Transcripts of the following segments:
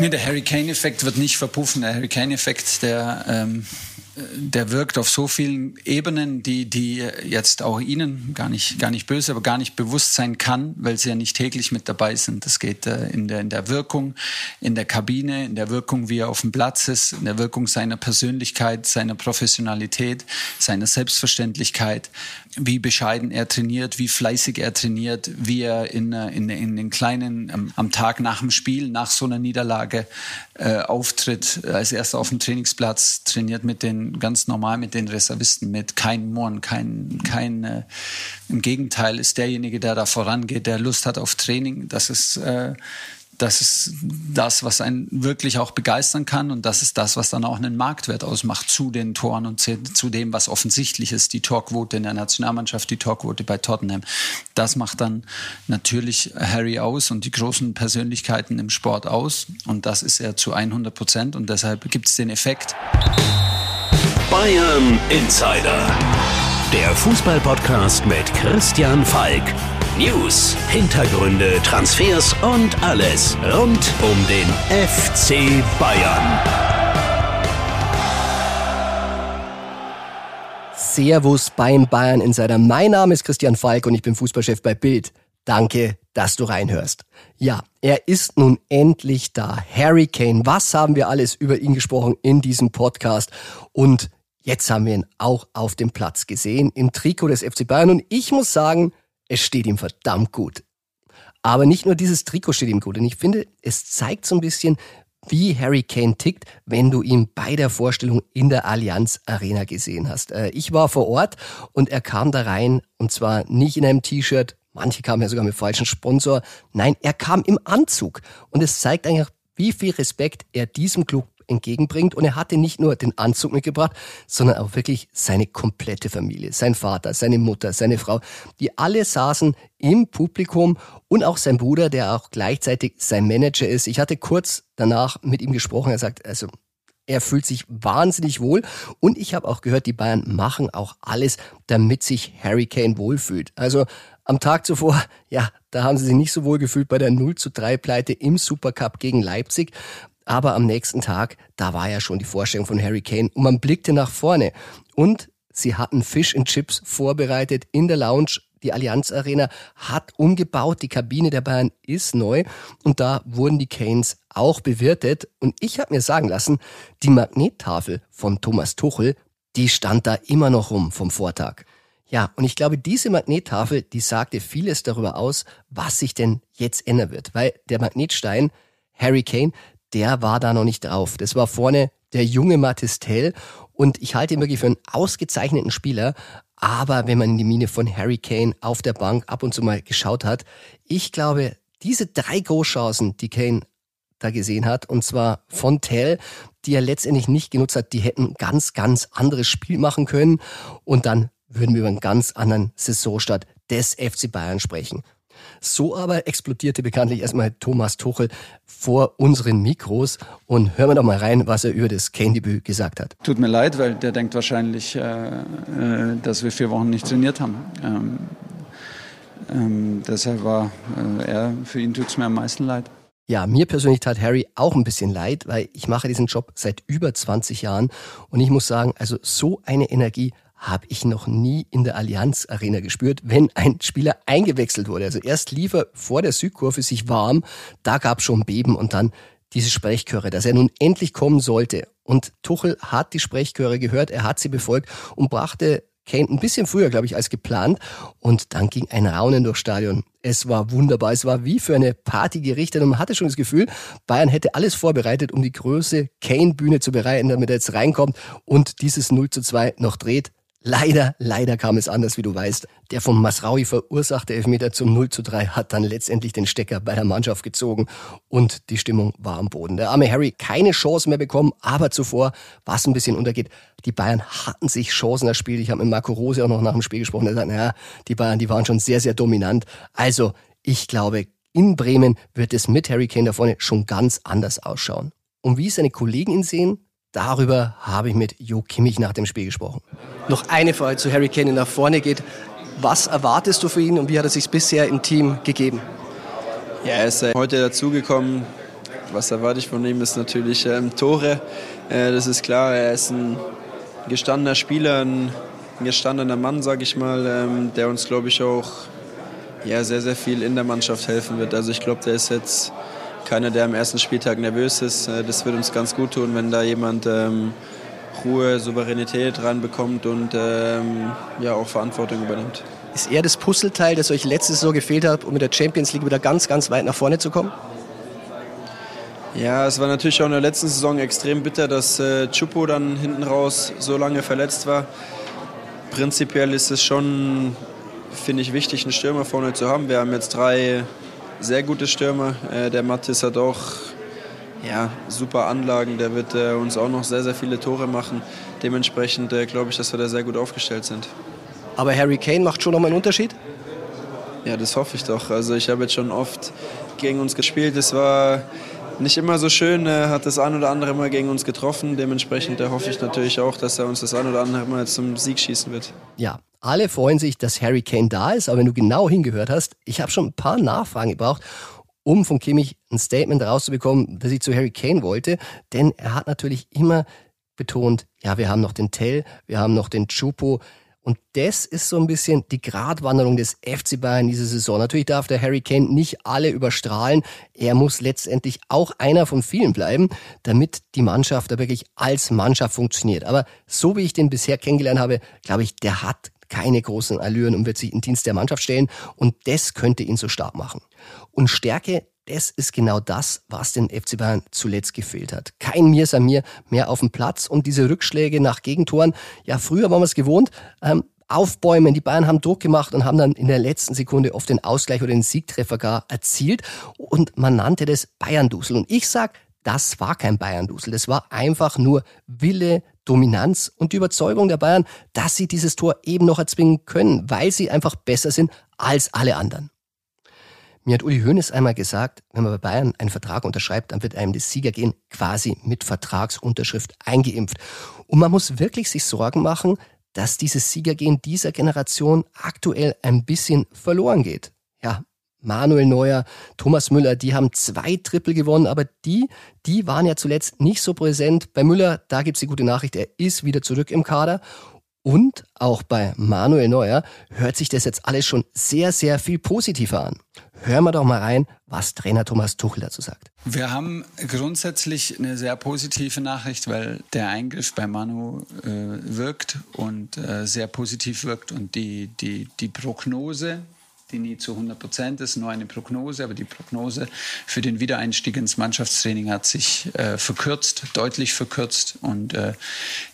Nee, der Harry Kane-Effekt wird nicht verpuffen. Der Harry Kane-Effekt, der ähm, der wirkt auf so vielen Ebenen, die, die jetzt auch Ihnen gar nicht, gar nicht böse, aber gar nicht bewusst sein kann, weil Sie ja nicht täglich mit dabei sind. Das geht äh, in, der, in der Wirkung, in der Kabine, in der Wirkung, wie er auf dem Platz ist, in der Wirkung seiner Persönlichkeit, seiner Professionalität, seiner Selbstverständlichkeit, wie bescheiden er trainiert, wie fleißig er trainiert, wie er in, äh, in, in den kleinen, am, am Tag nach dem Spiel, nach so einer Niederlage äh, auftritt, als erster auf dem Trainingsplatz, trainiert mit den ganz normal mit den Reservisten mit, kein Murren, kein, kein äh, im Gegenteil ist derjenige, der da vorangeht, der Lust hat auf Training. Das ist äh, das ist das, was einen wirklich auch begeistern kann und das ist das, was dann auch einen Marktwert ausmacht zu den Toren und zu dem, was offensichtlich ist, die Torquote in der Nationalmannschaft, die Torquote bei Tottenham. Das macht dann natürlich Harry aus und die großen Persönlichkeiten im Sport aus und das ist er zu 100 Prozent und deshalb gibt es den Effekt. Bayern Insider. Der Fußballpodcast mit Christian Falk. News, Hintergründe, Transfers und alles rund um den FC Bayern. Servus beim Bayern Insider. Mein Name ist Christian Falk und ich bin Fußballchef bei Bild. Danke, dass du reinhörst. Ja, er ist nun endlich da. Harry Kane. Was haben wir alles über ihn gesprochen in diesem Podcast? Und Jetzt haben wir ihn auch auf dem Platz gesehen, im Trikot des FC Bayern. Und ich muss sagen, es steht ihm verdammt gut. Aber nicht nur dieses Trikot steht ihm gut. Und ich finde, es zeigt so ein bisschen, wie Harry Kane tickt, wenn du ihn bei der Vorstellung in der Allianz Arena gesehen hast. Äh, ich war vor Ort und er kam da rein und zwar nicht in einem T-Shirt, manche kamen ja sogar mit falschem Sponsor. Nein, er kam im Anzug und es zeigt eigentlich, wie viel Respekt er diesem Club entgegenbringt. Und er hatte nicht nur den Anzug mitgebracht, sondern auch wirklich seine komplette Familie. Sein Vater, seine Mutter, seine Frau, die alle saßen im Publikum und auch sein Bruder, der auch gleichzeitig sein Manager ist. Ich hatte kurz danach mit ihm gesprochen. Er sagt, also er fühlt sich wahnsinnig wohl und ich habe auch gehört, die Bayern machen auch alles, damit sich Harry Kane wohlfühlt. Also am Tag zuvor, ja, da haben sie sich nicht so wohl gefühlt bei der 0 zu 3 Pleite im Supercup gegen Leipzig. Aber am nächsten Tag, da war ja schon die Vorstellung von Harry Kane und man blickte nach vorne. Und sie hatten Fish and Chips vorbereitet in der Lounge. Die Allianz Arena hat umgebaut, die Kabine der Bayern ist neu und da wurden die Canes auch bewirtet. Und ich habe mir sagen lassen, die Magnettafel von Thomas Tuchel, die stand da immer noch rum vom Vortag. Ja, und ich glaube, diese Magnettafel, die sagte vieles darüber aus, was sich denn jetzt ändern wird. Weil der Magnetstein, Harry Kane, der war da noch nicht drauf. Das war vorne der junge Matistel und ich halte ihn wirklich für einen ausgezeichneten Spieler. Aber wenn man in die Mine von Harry Kane auf der Bank ab und zu mal geschaut hat, ich glaube, diese drei Großchancen, die Kane da gesehen hat, und zwar von Tell, die er letztendlich nicht genutzt hat, die hätten ganz, ganz anderes Spiel machen können. Und dann würden wir über einen ganz anderen Saisonstart des FC Bayern sprechen. So aber explodierte bekanntlich erstmal Thomas Tuchel vor unseren Mikros und hören wir doch mal rein, was er über das Kane-Debüt gesagt hat. Tut mir leid, weil der denkt wahrscheinlich, äh, äh, dass wir vier Wochen nicht trainiert haben. Ähm, ähm, deshalb war äh, er, für ihn tut es mir am meisten leid. Ja, mir persönlich tat Harry auch ein bisschen leid, weil ich mache diesen Job seit über 20 Jahren und ich muss sagen, also so eine Energie habe ich noch nie in der Allianz Arena gespürt, wenn ein Spieler eingewechselt wurde. Also erst lief er vor der Südkurve sich warm, da gab schon Beben und dann diese Sprechchöre, dass er nun endlich kommen sollte. Und Tuchel hat die Sprechchöre gehört, er hat sie befolgt und brachte Kane ein bisschen früher, glaube ich, als geplant. Und dann ging ein Raunen durchs Stadion. Es war wunderbar. Es war wie für eine Party gerichtet. Und man hatte schon das Gefühl, Bayern hätte alles vorbereitet, um die große Kane-Bühne zu bereiten, damit er jetzt reinkommt und dieses 0 zu 2 noch dreht. Leider, leider kam es anders, wie du weißt. Der vom Masraui verursachte Elfmeter zum 0 zu 3 hat dann letztendlich den Stecker bei der Mannschaft gezogen und die Stimmung war am Boden. Der arme Harry keine Chance mehr bekommen, aber zuvor, was ein bisschen untergeht, die Bayern hatten sich Chancen erspielt. Ich habe mit Marco Rose auch noch nach dem Spiel gesprochen. Er sagt, naja, die Bayern, die waren schon sehr, sehr dominant. Also, ich glaube, in Bremen wird es mit Harry Kane da vorne schon ganz anders ausschauen. Und wie seine Kollegen ihn sehen, Darüber habe ich mit Jo Kimmich nach dem Spiel gesprochen. Noch eine Frage zu Harry Kane, der nach vorne geht. Was erwartest du für ihn und wie hat er sich bisher im Team gegeben? Ja, er ist äh, heute dazugekommen. was erwarte ich von ihm, ist natürlich ähm, Tore. Äh, das ist klar, er ist ein gestandener Spieler, ein, ein gestandener Mann, sage ich mal, ähm, der uns, glaube ich, auch ja, sehr, sehr viel in der Mannschaft helfen wird. Also ich glaube, der ist jetzt keiner, der am ersten Spieltag nervös ist. Äh, das wird uns ganz gut tun, wenn da jemand ähm, Ruhe, Souveränität reinbekommt und ähm, ja, auch Verantwortung übernimmt. Ist er das Puzzleteil, das euch letztes Saison gefehlt hat, um mit der Champions League wieder ganz, ganz weit nach vorne zu kommen? Ja, es war natürlich auch in der letzten Saison extrem bitter, dass äh, Chupo dann hinten raus so lange verletzt war. Prinzipiell ist es schon, finde ich, wichtig, einen Stürmer vorne zu haben. Wir haben jetzt drei sehr gute Stürmer. Äh, der Mathis hat auch ja, super Anlagen. Der wird äh, uns auch noch sehr, sehr viele Tore machen. Dementsprechend äh, glaube ich, dass wir da sehr gut aufgestellt sind. Aber Harry Kane macht schon noch mal einen Unterschied? Ja, das hoffe ich doch. Also ich habe jetzt schon oft gegen uns gespielt. Es war nicht immer so schön, er hat das ein oder andere Mal gegen uns getroffen. Dementsprechend hoffe ich natürlich auch, dass er uns das ein oder andere Mal zum Sieg schießen wird. Ja, alle freuen sich, dass Harry Kane da ist, aber wenn du genau hingehört hast, ich habe schon ein paar Nachfragen gebraucht, um von Kimmich ein Statement rauszubekommen, das ich zu Harry Kane wollte, denn er hat natürlich immer betont, ja, wir haben noch den Tell, wir haben noch den Chupo, und das ist so ein bisschen die Gratwanderung des FC Bayern diese Saison. Natürlich darf der Harry Kane nicht alle überstrahlen. Er muss letztendlich auch einer von vielen bleiben, damit die Mannschaft da wirklich als Mannschaft funktioniert. Aber so wie ich den bisher kennengelernt habe, glaube ich, der hat keine großen Allüren und wird sich in Dienst der Mannschaft stellen. Und das könnte ihn so stark machen. Und Stärke das ist genau das, was den FC Bayern zuletzt gefehlt hat. Kein Mir Samir mehr auf dem Platz und diese Rückschläge nach Gegentoren. Ja, früher waren wir es gewohnt. Ähm, aufbäumen. Die Bayern haben Druck gemacht und haben dann in der letzten Sekunde oft den Ausgleich oder den Siegtreffer gar erzielt. Und man nannte das Bayern-Dusel. Und ich sag, das war kein Bayern-Dusel. Das war einfach nur Wille, Dominanz und die Überzeugung der Bayern, dass sie dieses Tor eben noch erzwingen können, weil sie einfach besser sind als alle anderen. Mir hat Uli Hoeneß einmal gesagt, wenn man bei Bayern einen Vertrag unterschreibt, dann wird einem das Siegergehen quasi mit Vertragsunterschrift eingeimpft. Und man muss wirklich sich Sorgen machen, dass dieses Siegergehen dieser Generation aktuell ein bisschen verloren geht. Ja, Manuel Neuer, Thomas Müller, die haben zwei Triple gewonnen, aber die, die waren ja zuletzt nicht so präsent. Bei Müller, da gibt's die gute Nachricht, er ist wieder zurück im Kader. Und auch bei Manuel Neuer hört sich das jetzt alles schon sehr, sehr viel positiver an. Hören wir doch mal rein, was Trainer Thomas Tuchel dazu sagt. Wir haben grundsätzlich eine sehr positive Nachricht, weil der Eingriff bei Manu äh, wirkt und äh, sehr positiv wirkt und die, die, die Prognose, die nie zu 100 Prozent ist, nur eine Prognose, aber die Prognose für den Wiedereinstieg ins Mannschaftstraining hat sich äh, verkürzt, deutlich verkürzt und äh,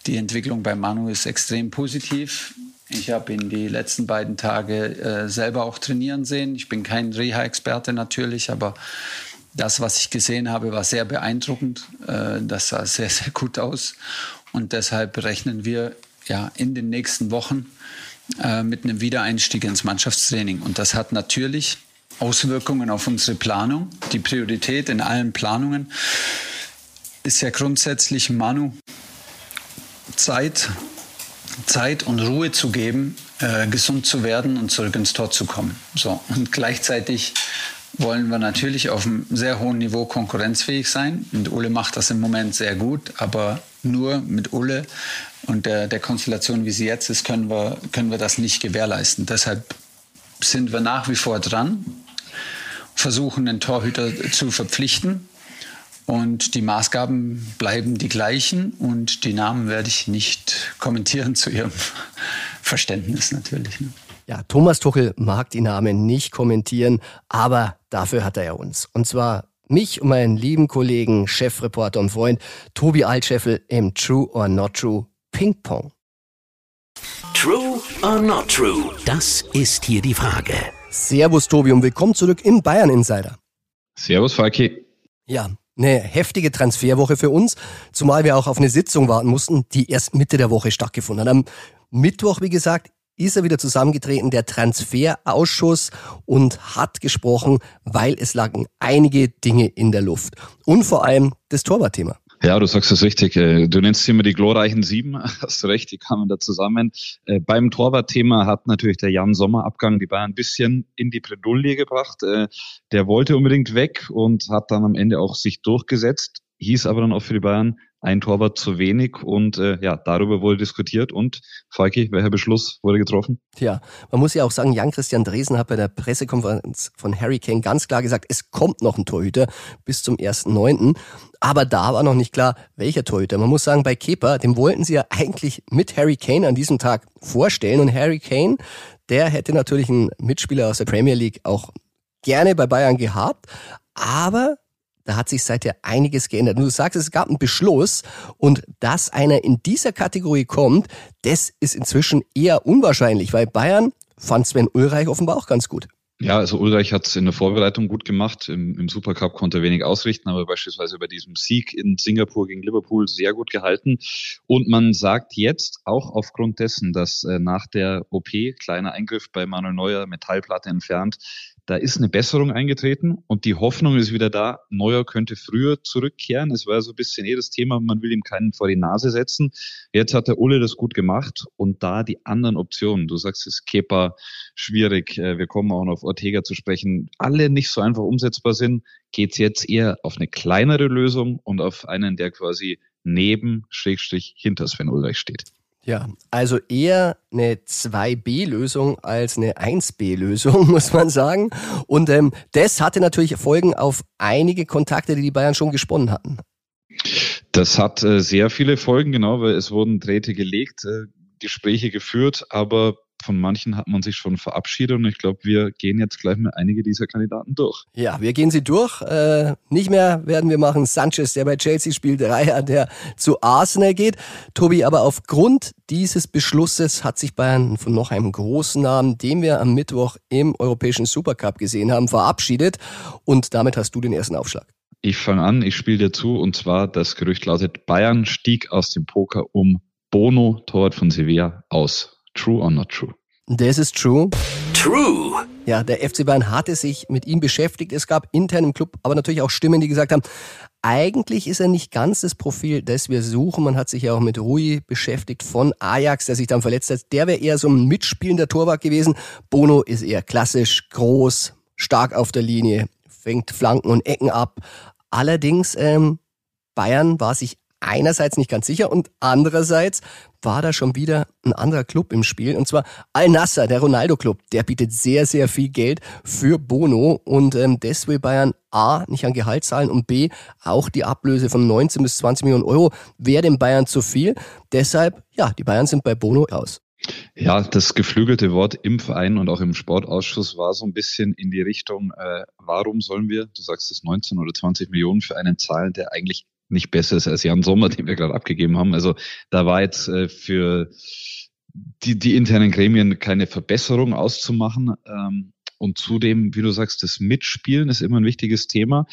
die Entwicklung bei Manu ist extrem positiv. Ich habe ihn die letzten beiden Tage äh, selber auch trainieren sehen. Ich bin kein Reha-Experte natürlich, aber das, was ich gesehen habe, war sehr beeindruckend. Äh, das sah sehr, sehr gut aus. Und deshalb rechnen wir ja in den nächsten Wochen äh, mit einem Wiedereinstieg ins Mannschaftstraining. Und das hat natürlich Auswirkungen auf unsere Planung. Die Priorität in allen Planungen ist ja grundsätzlich Manu Zeit, Zeit und Ruhe zu geben, äh, gesund zu werden und zurück ins Tor zu kommen. So und gleichzeitig wollen wir natürlich auf einem sehr hohen Niveau konkurrenzfähig sein. Und Ulle macht das im Moment sehr gut, aber nur mit Ulle und der, der Konstellation, wie sie jetzt ist, können wir, können wir das nicht gewährleisten. Deshalb sind wir nach wie vor dran, versuchen den Torhüter zu verpflichten. Und die Maßgaben bleiben die gleichen und die Namen werde ich nicht kommentieren zu Ihrem Verständnis natürlich. Ne? Ja, Thomas Tuchel mag die Namen nicht kommentieren, aber dafür hat er ja uns. Und zwar mich und meinen lieben Kollegen, Chefreporter und Freund Tobi Altscheffel im True or Not True Ping Pong. True or not true? Das ist hier die Frage. Servus Tobi und willkommen zurück im Bayern Insider. Servus Falki. Ja, eine heftige Transferwoche für uns, zumal wir auch auf eine Sitzung warten mussten, die erst Mitte der Woche stattgefunden hat. Am Mittwoch, wie gesagt, ist er wieder zusammengetreten, der Transferausschuss, und hat gesprochen, weil es lagen einige Dinge in der Luft. Und vor allem das Torwartthema. Ja, du sagst es richtig. Äh, du nennst sie immer die glorreichen Sieben. Hast recht, die kamen da zusammen. Äh, beim Torwartthema hat natürlich der Jan Sommer Abgang die Bayern ein bisschen in die Bredouille gebracht. Äh, der wollte unbedingt weg und hat dann am Ende auch sich durchgesetzt. Hieß aber dann auch für die Bayern, ein Torwart zu wenig und äh, ja, darüber wurde diskutiert und Falki, welcher Beschluss wurde getroffen? Ja, man muss ja auch sagen, Jan-Christian Dresen hat bei der Pressekonferenz von Harry Kane ganz klar gesagt, es kommt noch ein Torhüter bis zum 1.9. Aber da war noch nicht klar, welcher Torhüter. Man muss sagen, bei Kepa, dem wollten sie ja eigentlich mit Harry Kane an diesem Tag vorstellen und Harry Kane, der hätte natürlich einen Mitspieler aus der Premier League auch gerne bei Bayern gehabt, aber da hat sich seither einiges geändert. Und du sagst, es gab einen Beschluss und dass einer in dieser Kategorie kommt, das ist inzwischen eher unwahrscheinlich, weil Bayern fand Sven Ulreich offenbar auch ganz gut. Ja, also Ulreich hat es in der Vorbereitung gut gemacht. Im, Im Supercup konnte er wenig ausrichten, aber beispielsweise bei diesem Sieg in Singapur gegen Liverpool sehr gut gehalten. Und man sagt jetzt auch aufgrund dessen, dass äh, nach der OP, kleiner Eingriff bei Manuel Neuer, Metallplatte entfernt, da ist eine Besserung eingetreten und die Hoffnung ist wieder da. Neuer könnte früher zurückkehren. Es war so ein bisschen eh das Thema, man will ihm keinen vor die Nase setzen. Jetzt hat der Ulle das gut gemacht und da die anderen Optionen. Du sagst, es Kepa schwierig. Äh, wir kommen auch noch auf Ortega zu sprechen. Alle nicht so einfach umsetzbar sind, geht es jetzt eher auf eine kleinere Lösung und auf einen, der quasi neben, Schrägstrich, hinter Sven Ulreich steht. Ja, also eher eine 2B-Lösung als eine 1B-Lösung, muss man sagen. Und ähm, das hatte natürlich Folgen auf einige Kontakte, die die Bayern schon gesponnen hatten. Das hat äh, sehr viele Folgen, genau, weil es wurden Drähte gelegt, äh, Gespräche geführt, aber von manchen hat man sich schon verabschiedet und ich glaube, wir gehen jetzt gleich mal einige dieser Kandidaten durch. Ja, wir gehen sie durch. Äh, nicht mehr werden wir machen Sanchez, der bei Chelsea spielt, Reiher, der zu Arsenal geht. Tobi, aber aufgrund dieses Beschlusses hat sich Bayern von noch einem großen Namen, den wir am Mittwoch im Europäischen Supercup gesehen haben, verabschiedet und damit hast du den ersten Aufschlag. Ich fange an, ich spiele dir zu und zwar das Gerücht lautet, Bayern stieg aus dem Poker um Bono, Torwart von Sevilla, aus. True or not true? Das ist true. True. Ja, der FC Bayern hatte sich mit ihm beschäftigt. Es gab intern im Club aber natürlich auch Stimmen, die gesagt haben, eigentlich ist er nicht ganz das Profil, das wir suchen. Man hat sich ja auch mit Rui beschäftigt von Ajax, der sich dann verletzt hat. Der wäre eher so ein mitspielender Torwart gewesen. Bono ist eher klassisch, groß, stark auf der Linie, fängt Flanken und Ecken ab. Allerdings, ähm, Bayern war sich einerseits nicht ganz sicher und andererseits war da schon wieder ein anderer Club im Spiel und zwar Al Nasser, der Ronaldo Club. Der bietet sehr, sehr viel Geld für Bono und ähm, das will Bayern A nicht an Gehalt zahlen und B auch die Ablöse von 19 bis 20 Millionen Euro wäre dem Bayern zu viel. Deshalb, ja, die Bayern sind bei Bono raus. Ja, das geflügelte Wort im Verein und auch im Sportausschuss war so ein bisschen in die Richtung, äh, warum sollen wir, du sagst es 19 oder 20 Millionen für einen zahlen, der eigentlich nicht besser ist als Jan Sommer, den wir gerade abgegeben haben. Also da war jetzt äh, für die, die internen Gremien keine Verbesserung auszumachen. Ähm, und zudem, wie du sagst, das Mitspielen ist immer ein wichtiges Thema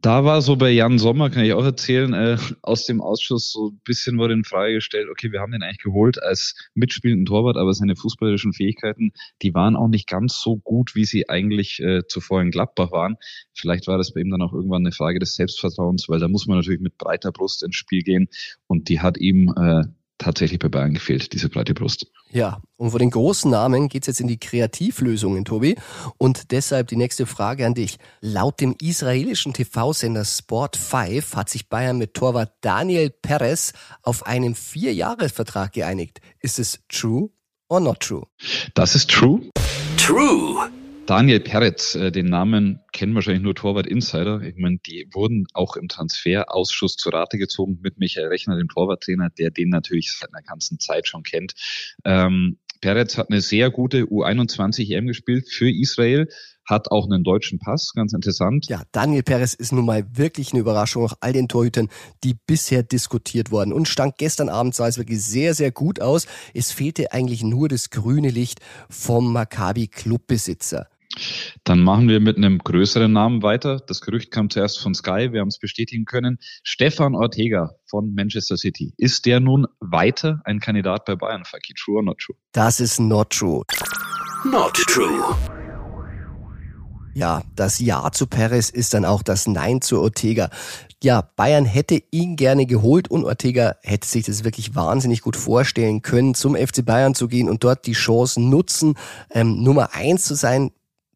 da war so bei Jan Sommer, kann ich auch erzählen, äh, aus dem Ausschuss so ein bisschen wurde in Frage gestellt, okay, wir haben den eigentlich geholt als mitspielenden Torwart, aber seine fußballerischen Fähigkeiten, die waren auch nicht ganz so gut, wie sie eigentlich äh, zuvor in Gladbach waren. Vielleicht war das bei ihm dann auch irgendwann eine Frage des Selbstvertrauens, weil da muss man natürlich mit breiter Brust ins Spiel gehen und die hat ihm äh, tatsächlich bei Bayern gefehlt, diese breite Brust. Ja, und von den großen Namen geht's jetzt in die Kreativlösungen, Tobi. Und deshalb die nächste Frage an dich. Laut dem israelischen TV-Sender Sport 5 hat sich Bayern mit Torwart Daniel Perez auf einen Vierjahresvertrag geeinigt. Ist es true or not true? Das ist true. True. Daniel Peretz, äh, den Namen kennen wahrscheinlich nur Torwart Insider. Ich meine, die wurden auch im Transferausschuss zu Rate gezogen mit Michael Rechner, dem Torwarttrainer, der den natürlich seit einer ganzen Zeit schon kennt. Ähm, Peretz hat eine sehr gute U21 EM gespielt für Israel, hat auch einen deutschen Pass, ganz interessant. Ja, Daniel Perez ist nun mal wirklich eine Überraschung nach all den Torhütern, die bisher diskutiert wurden und stank gestern Abend sah es wirklich sehr, sehr gut aus. Es fehlte eigentlich nur das grüne Licht vom Maccabi Clubbesitzer. Dann machen wir mit einem größeren Namen weiter. Das Gerücht kam zuerst von Sky, wir haben es bestätigen können. Stefan Ortega von Manchester City. Ist der nun weiter ein Kandidat bei Bayern, Faki? True or not true? Das ist not true. Not true. Ja, das Ja zu Perez ist dann auch das Nein zu Ortega. Ja, Bayern hätte ihn gerne geholt und Ortega hätte sich das wirklich wahnsinnig gut vorstellen können, zum FC Bayern zu gehen und dort die Chance nutzen, ähm, Nummer eins zu sein.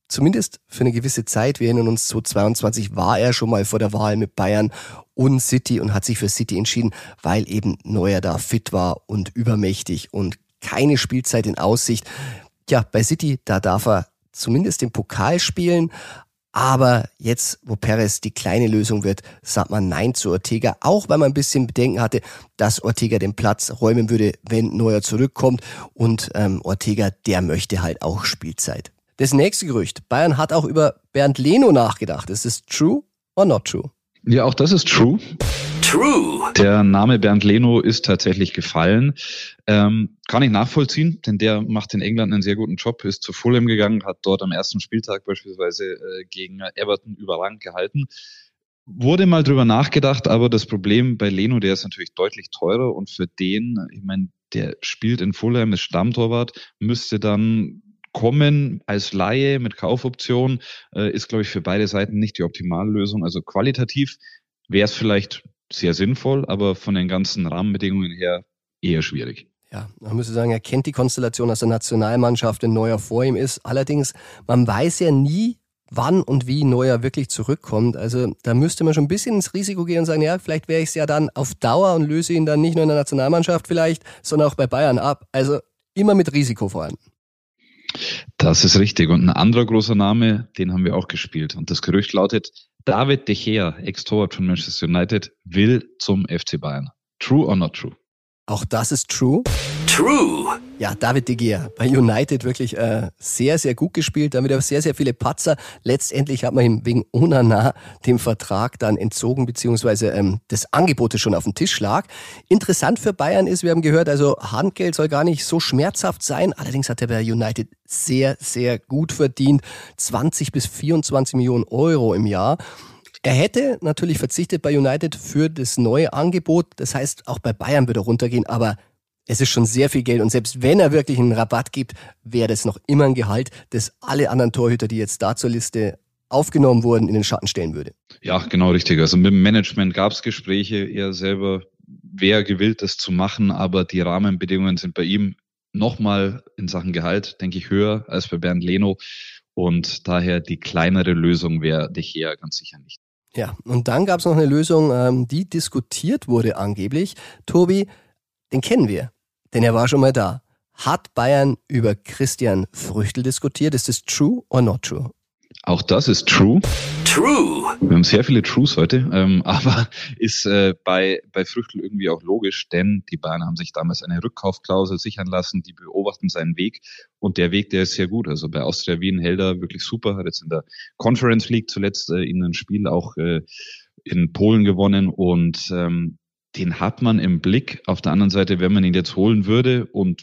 Zumindest für eine gewisse Zeit. Wir erinnern uns, 2022 war er schon mal vor der Wahl mit Bayern und City und hat sich für City entschieden, weil eben Neuer da fit war und übermächtig und keine Spielzeit in Aussicht. Ja, bei City, da darf er zumindest den Pokal spielen. Aber jetzt, wo Perez die kleine Lösung wird, sagt man Nein zu Ortega, auch weil man ein bisschen Bedenken hatte, dass Ortega den Platz räumen würde, wenn Neuer zurückkommt. Und ähm, Ortega, der möchte halt auch Spielzeit. Das nächste Gerücht. Bayern hat auch über Bernd Leno nachgedacht. Ist es true or not true? Ja, auch das ist true. True. Der Name Bernd Leno ist tatsächlich gefallen. Ähm, kann ich nachvollziehen, denn der macht in England einen sehr guten Job, ist zu Fulham gegangen, hat dort am ersten Spieltag beispielsweise äh, gegen Everton überragend gehalten. Wurde mal drüber nachgedacht, aber das Problem bei Leno, der ist natürlich deutlich teurer und für den, ich meine, der spielt in Fulham, ist Stammtorwart, müsste dann kommen als Laie mit Kaufoption, äh, ist, glaube ich, für beide Seiten nicht die optimale Lösung. Also qualitativ wäre es vielleicht sehr sinnvoll, aber von den ganzen Rahmenbedingungen her eher schwierig. Ja, man müsste sagen, er kennt die Konstellation aus der Nationalmannschaft, wenn Neuer vor ihm ist. Allerdings, man weiß ja nie, wann und wie Neuer wirklich zurückkommt. Also da müsste man schon ein bisschen ins Risiko gehen und sagen, ja, vielleicht wäre ich es ja dann auf Dauer und löse ihn dann nicht nur in der Nationalmannschaft vielleicht, sondern auch bei Bayern ab. Also immer mit Risiko vorhanden. Das ist richtig. Und ein anderer großer Name, den haben wir auch gespielt. Und das Gerücht lautet, David De Gea, Ex-Torwart von Manchester United, will zum FC Bayern. True or not true? Auch das ist true. True. Ja, David De Gea bei United wirklich äh, sehr, sehr gut gespielt. Damit auch sehr, sehr viele Patzer. Letztendlich hat man ihm wegen Onana dem Vertrag dann entzogen, beziehungsweise ähm, das Angebot schon auf dem Tisch lag. Interessant für Bayern ist, wir haben gehört, also Handgeld soll gar nicht so schmerzhaft sein. Allerdings hat er bei United sehr, sehr gut verdient. 20 bis 24 Millionen Euro im Jahr. Er hätte natürlich verzichtet bei United für das neue Angebot. Das heißt, auch bei Bayern würde er runtergehen, aber es ist schon sehr viel Geld und selbst wenn er wirklich einen Rabatt gibt, wäre das noch immer ein Gehalt, das alle anderen Torhüter, die jetzt da zur Liste aufgenommen wurden, in den Schatten stellen würde. Ja, genau richtig. Also mit dem Management gab es Gespräche. Er selber wäre gewillt, das zu machen, aber die Rahmenbedingungen sind bei ihm nochmal in Sachen Gehalt, denke ich, höher als bei Bernd Leno. Und daher die kleinere Lösung wäre De Gea ganz sicher nicht. Ja, und dann gab es noch eine Lösung, ähm, die diskutiert wurde angeblich. Tobi, den kennen wir, denn er war schon mal da. Hat Bayern über Christian Früchtel diskutiert? Ist das true or not true? Auch das ist true. True. Wir haben sehr viele Trues heute, ähm, aber ist äh, bei, bei Früchtel irgendwie auch logisch, denn die Bayern haben sich damals eine Rückkaufklausel sichern lassen, die beobachten seinen Weg und der Weg, der ist sehr gut. Also bei Austria Wien hält er wirklich super, hat jetzt in der Conference League zuletzt äh, in einem Spiel auch äh, in Polen gewonnen und ähm, den hat man im Blick. Auf der anderen Seite, wenn man ihn jetzt holen würde und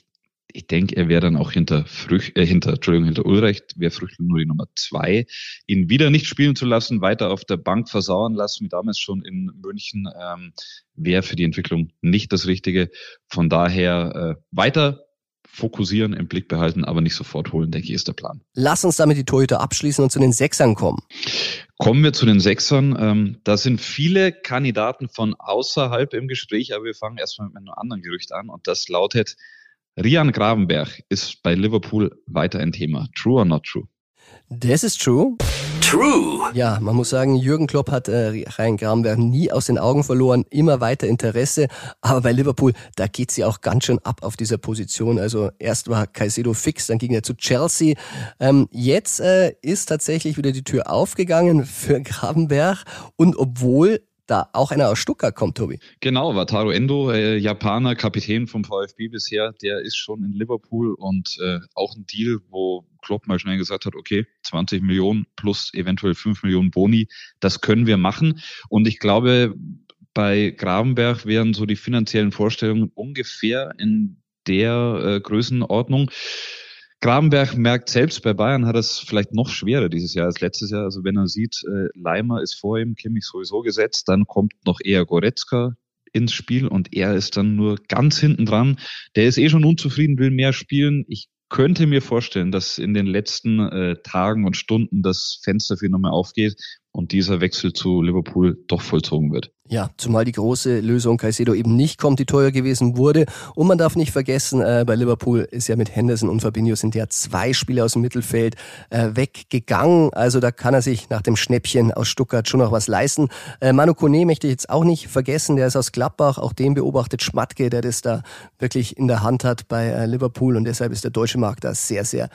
ich denke, er wäre dann auch hinter Früch, äh, hinter, Entschuldigung, hinter Ulrecht, wäre Früchtel nur die Nummer zwei. Ihn wieder nicht spielen zu lassen, weiter auf der Bank versauern lassen, wie damals schon in München, ähm, wäre für die Entwicklung nicht das Richtige. Von daher äh, weiter fokussieren, im Blick behalten, aber nicht sofort holen, denke ich, ist der Plan. Lass uns damit die Torhüter abschließen und zu den Sechsern kommen. Kommen wir zu den Sechsern. Ähm, da sind viele Kandidaten von außerhalb im Gespräch, aber wir fangen erstmal mit einem anderen Gerücht an und das lautet, Rian Gravenberg ist bei Liverpool weiter ein Thema. True or not true? Das ist true. True. Ja, man muss sagen, Jürgen Klopp hat äh, Ryan Gravenberg nie aus den Augen verloren, immer weiter Interesse. Aber bei Liverpool, da geht sie auch ganz schön ab auf dieser Position. Also erst war Caicedo fix, dann ging er zu Chelsea. Ähm, jetzt äh, ist tatsächlich wieder die Tür aufgegangen für Gravenberg. Und obwohl da auch einer aus Stuttgart kommt, Tobi. Genau, Wataru Endo, äh, Japaner, Kapitän vom VfB bisher, der ist schon in Liverpool und äh, auch ein Deal, wo Klopp mal schnell gesagt hat, okay, 20 Millionen plus eventuell 5 Millionen Boni, das können wir machen. Und ich glaube, bei Gravenberg wären so die finanziellen Vorstellungen ungefähr in der äh, Größenordnung. Grabenberg merkt selbst, bei Bayern hat es vielleicht noch schwerer dieses Jahr als letztes Jahr. Also wenn er sieht, äh, Leimer ist vor ihm, Kimmich sowieso gesetzt, dann kommt noch eher Goretzka ins Spiel und er ist dann nur ganz hinten dran. Der ist eh schon unzufrieden, will mehr spielen. Ich könnte mir vorstellen, dass in den letzten äh, Tagen und Stunden das Fenster für nochmal aufgeht und dieser Wechsel zu Liverpool doch vollzogen wird. Ja, zumal die große Lösung Caicedo eben nicht kommt, die teuer gewesen wurde. Und man darf nicht vergessen, äh, bei Liverpool ist ja mit Henderson und Fabinho sind ja zwei Spieler aus dem Mittelfeld äh, weggegangen. Also da kann er sich nach dem Schnäppchen aus Stuttgart schon noch was leisten. Äh, Manu Kone möchte ich jetzt auch nicht vergessen, der ist aus Gladbach. Auch den beobachtet Schmatke, der das da wirklich in der Hand hat bei äh, Liverpool. Und deshalb ist der deutsche Markt da sehr, sehr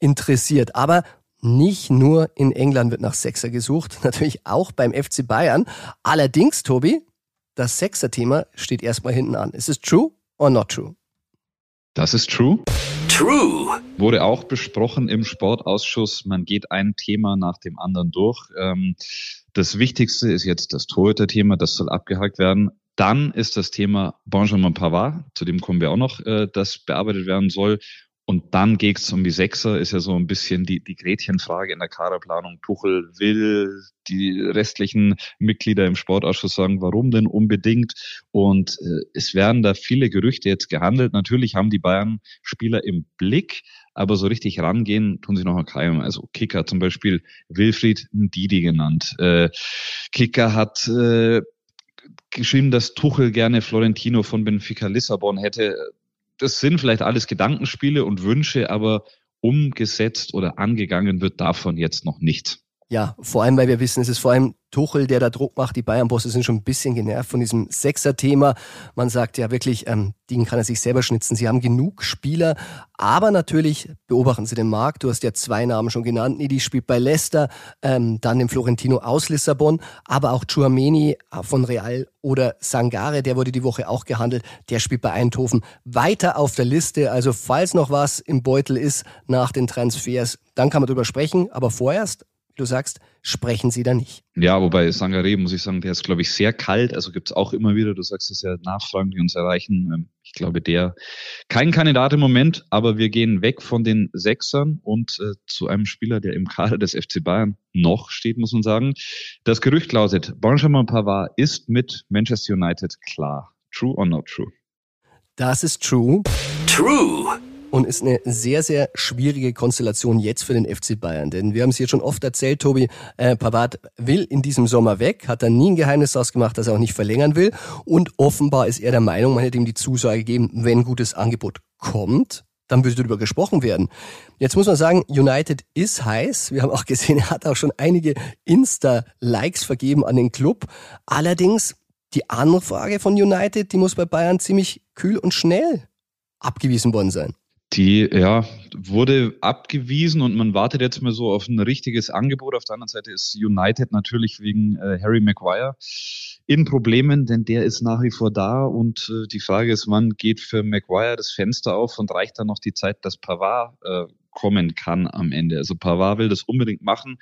interessiert. Aber nicht nur in England wird nach Sechser gesucht, natürlich auch beim FC Bayern. Allerdings, Tobi, das Sechser-Thema steht erstmal hinten an. Ist es true or not true? Das ist true. True. Wurde auch besprochen im Sportausschuss. Man geht ein Thema nach dem anderen durch. Ähm, das Wichtigste ist jetzt das Torhüter-Thema. Das soll abgehakt werden. Dann ist das Thema Benjamin Pavard, zu dem kommen wir auch noch, äh, das bearbeitet werden soll. Und dann geht's um die Sechser, ist ja so ein bisschen die, die Gretchenfrage in der Kaderplanung. Tuchel will die restlichen Mitglieder im Sportausschuss sagen, warum denn unbedingt? Und äh, es werden da viele Gerüchte jetzt gehandelt. Natürlich haben die Bayern Spieler im Blick, aber so richtig rangehen tun sie noch keinem. Also Kicker zum Beispiel Wilfried Ndidi genannt. Äh, Kicker hat äh, geschrieben, dass Tuchel gerne Florentino von Benfica Lissabon hätte das sind vielleicht alles Gedankenspiele und Wünsche, aber umgesetzt oder angegangen wird davon jetzt noch nichts. Ja, vor allem, weil wir wissen, es ist vor allem Tuchel, der da Druck macht. Die Bayern-Bosse sind schon ein bisschen genervt von diesem Sechser-Thema. Man sagt ja wirklich, ähm, den kann er sich selber schnitzen. Sie haben genug Spieler, aber natürlich beobachten Sie den Markt. Du hast ja zwei Namen schon genannt. Nidi spielt bei Leicester, ähm, dann den Florentino aus Lissabon, aber auch Chuameni von Real oder Sangare, der wurde die Woche auch gehandelt. Der spielt bei Eindhoven weiter auf der Liste. Also falls noch was im Beutel ist nach den Transfers, dann kann man drüber sprechen. Aber vorerst du sagst, sprechen sie da nicht. Ja, wobei Sangare, muss ich sagen, der ist, glaube ich, sehr kalt. Also gibt es auch immer wieder, du sagst es ja, Nachfragen, die uns erreichen. Ähm, ich glaube, der kein Kandidat im Moment, aber wir gehen weg von den Sechsern und äh, zu einem Spieler, der im Kader des FC Bayern noch steht, muss man sagen. Das Gerücht lautet, Benjamin Pavard ist mit Manchester United klar. True or not true? Das ist true. True und ist eine sehr, sehr schwierige Konstellation jetzt für den FC Bayern. Denn wir haben es hier schon oft erzählt, Tobi, äh, Pavard will in diesem Sommer weg, hat dann nie ein Geheimnis daraus gemacht, dass er auch nicht verlängern will. Und offenbar ist er der Meinung, man hätte ihm die Zusage gegeben, wenn ein gutes Angebot kommt, dann würde darüber gesprochen werden. Jetzt muss man sagen, United ist heiß. Wir haben auch gesehen, er hat auch schon einige Insta-Likes vergeben an den Club. Allerdings, die Anfrage von United, die muss bei Bayern ziemlich kühl und schnell abgewiesen worden sein. Die ja, wurde abgewiesen und man wartet jetzt mal so auf ein richtiges Angebot. Auf der anderen Seite ist United natürlich wegen äh, Harry Maguire in Problemen, denn der ist nach wie vor da und äh, die Frage ist, wann geht für Maguire das Fenster auf und reicht dann noch die Zeit, dass Pavard äh, kommen kann am Ende. Also Pavard will das unbedingt machen.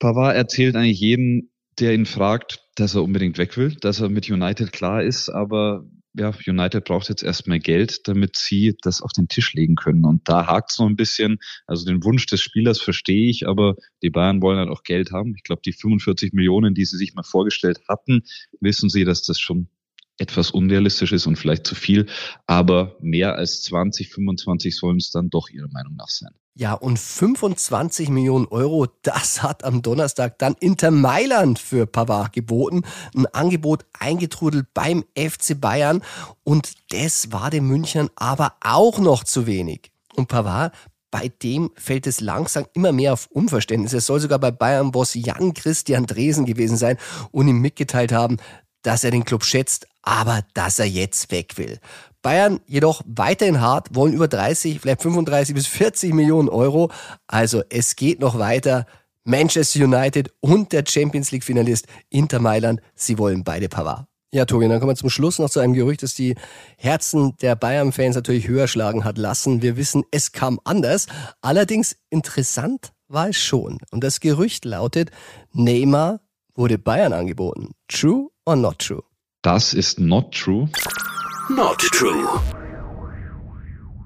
Pavard erzählt eigentlich jeden, der ihn fragt, dass er unbedingt weg will, dass er mit United klar ist, aber ja, United braucht jetzt erstmal Geld, damit sie das auf den Tisch legen können. Und da hakt es noch ein bisschen. Also den Wunsch des Spielers verstehe ich, aber die Bayern wollen halt auch Geld haben. Ich glaube, die 45 Millionen, die sie sich mal vorgestellt hatten, wissen sie, dass das schon etwas unrealistisch ist und vielleicht zu viel. Aber mehr als 20, 25 sollen es dann doch ihrer Meinung nach sein. Ja, und 25 Millionen Euro, das hat am Donnerstag dann Inter Mailand für Pavard geboten. Ein Angebot eingetrudelt beim FC Bayern. Und das war den Münchnern aber auch noch zu wenig. Und Pavard bei dem fällt es langsam immer mehr auf Unverständnis. Es soll sogar bei Bayern-Boss Jan Christian Dresen gewesen sein und ihm mitgeteilt haben, dass er den Club schätzt, aber dass er jetzt weg will. Bayern jedoch weiterhin hart, wollen über 30, vielleicht 35 bis 40 Millionen Euro. Also es geht noch weiter. Manchester United und der Champions League Finalist Inter Mailand, sie wollen beide Pavard. Ja, Tobi, dann kommen wir zum Schluss noch zu einem Gerücht, das die Herzen der Bayern-Fans natürlich höher schlagen hat lassen. Wir wissen, es kam anders. Allerdings interessant war es schon. Und das Gerücht lautet, Neymar wurde Bayern angeboten. True or not true? Das ist not true. Not true.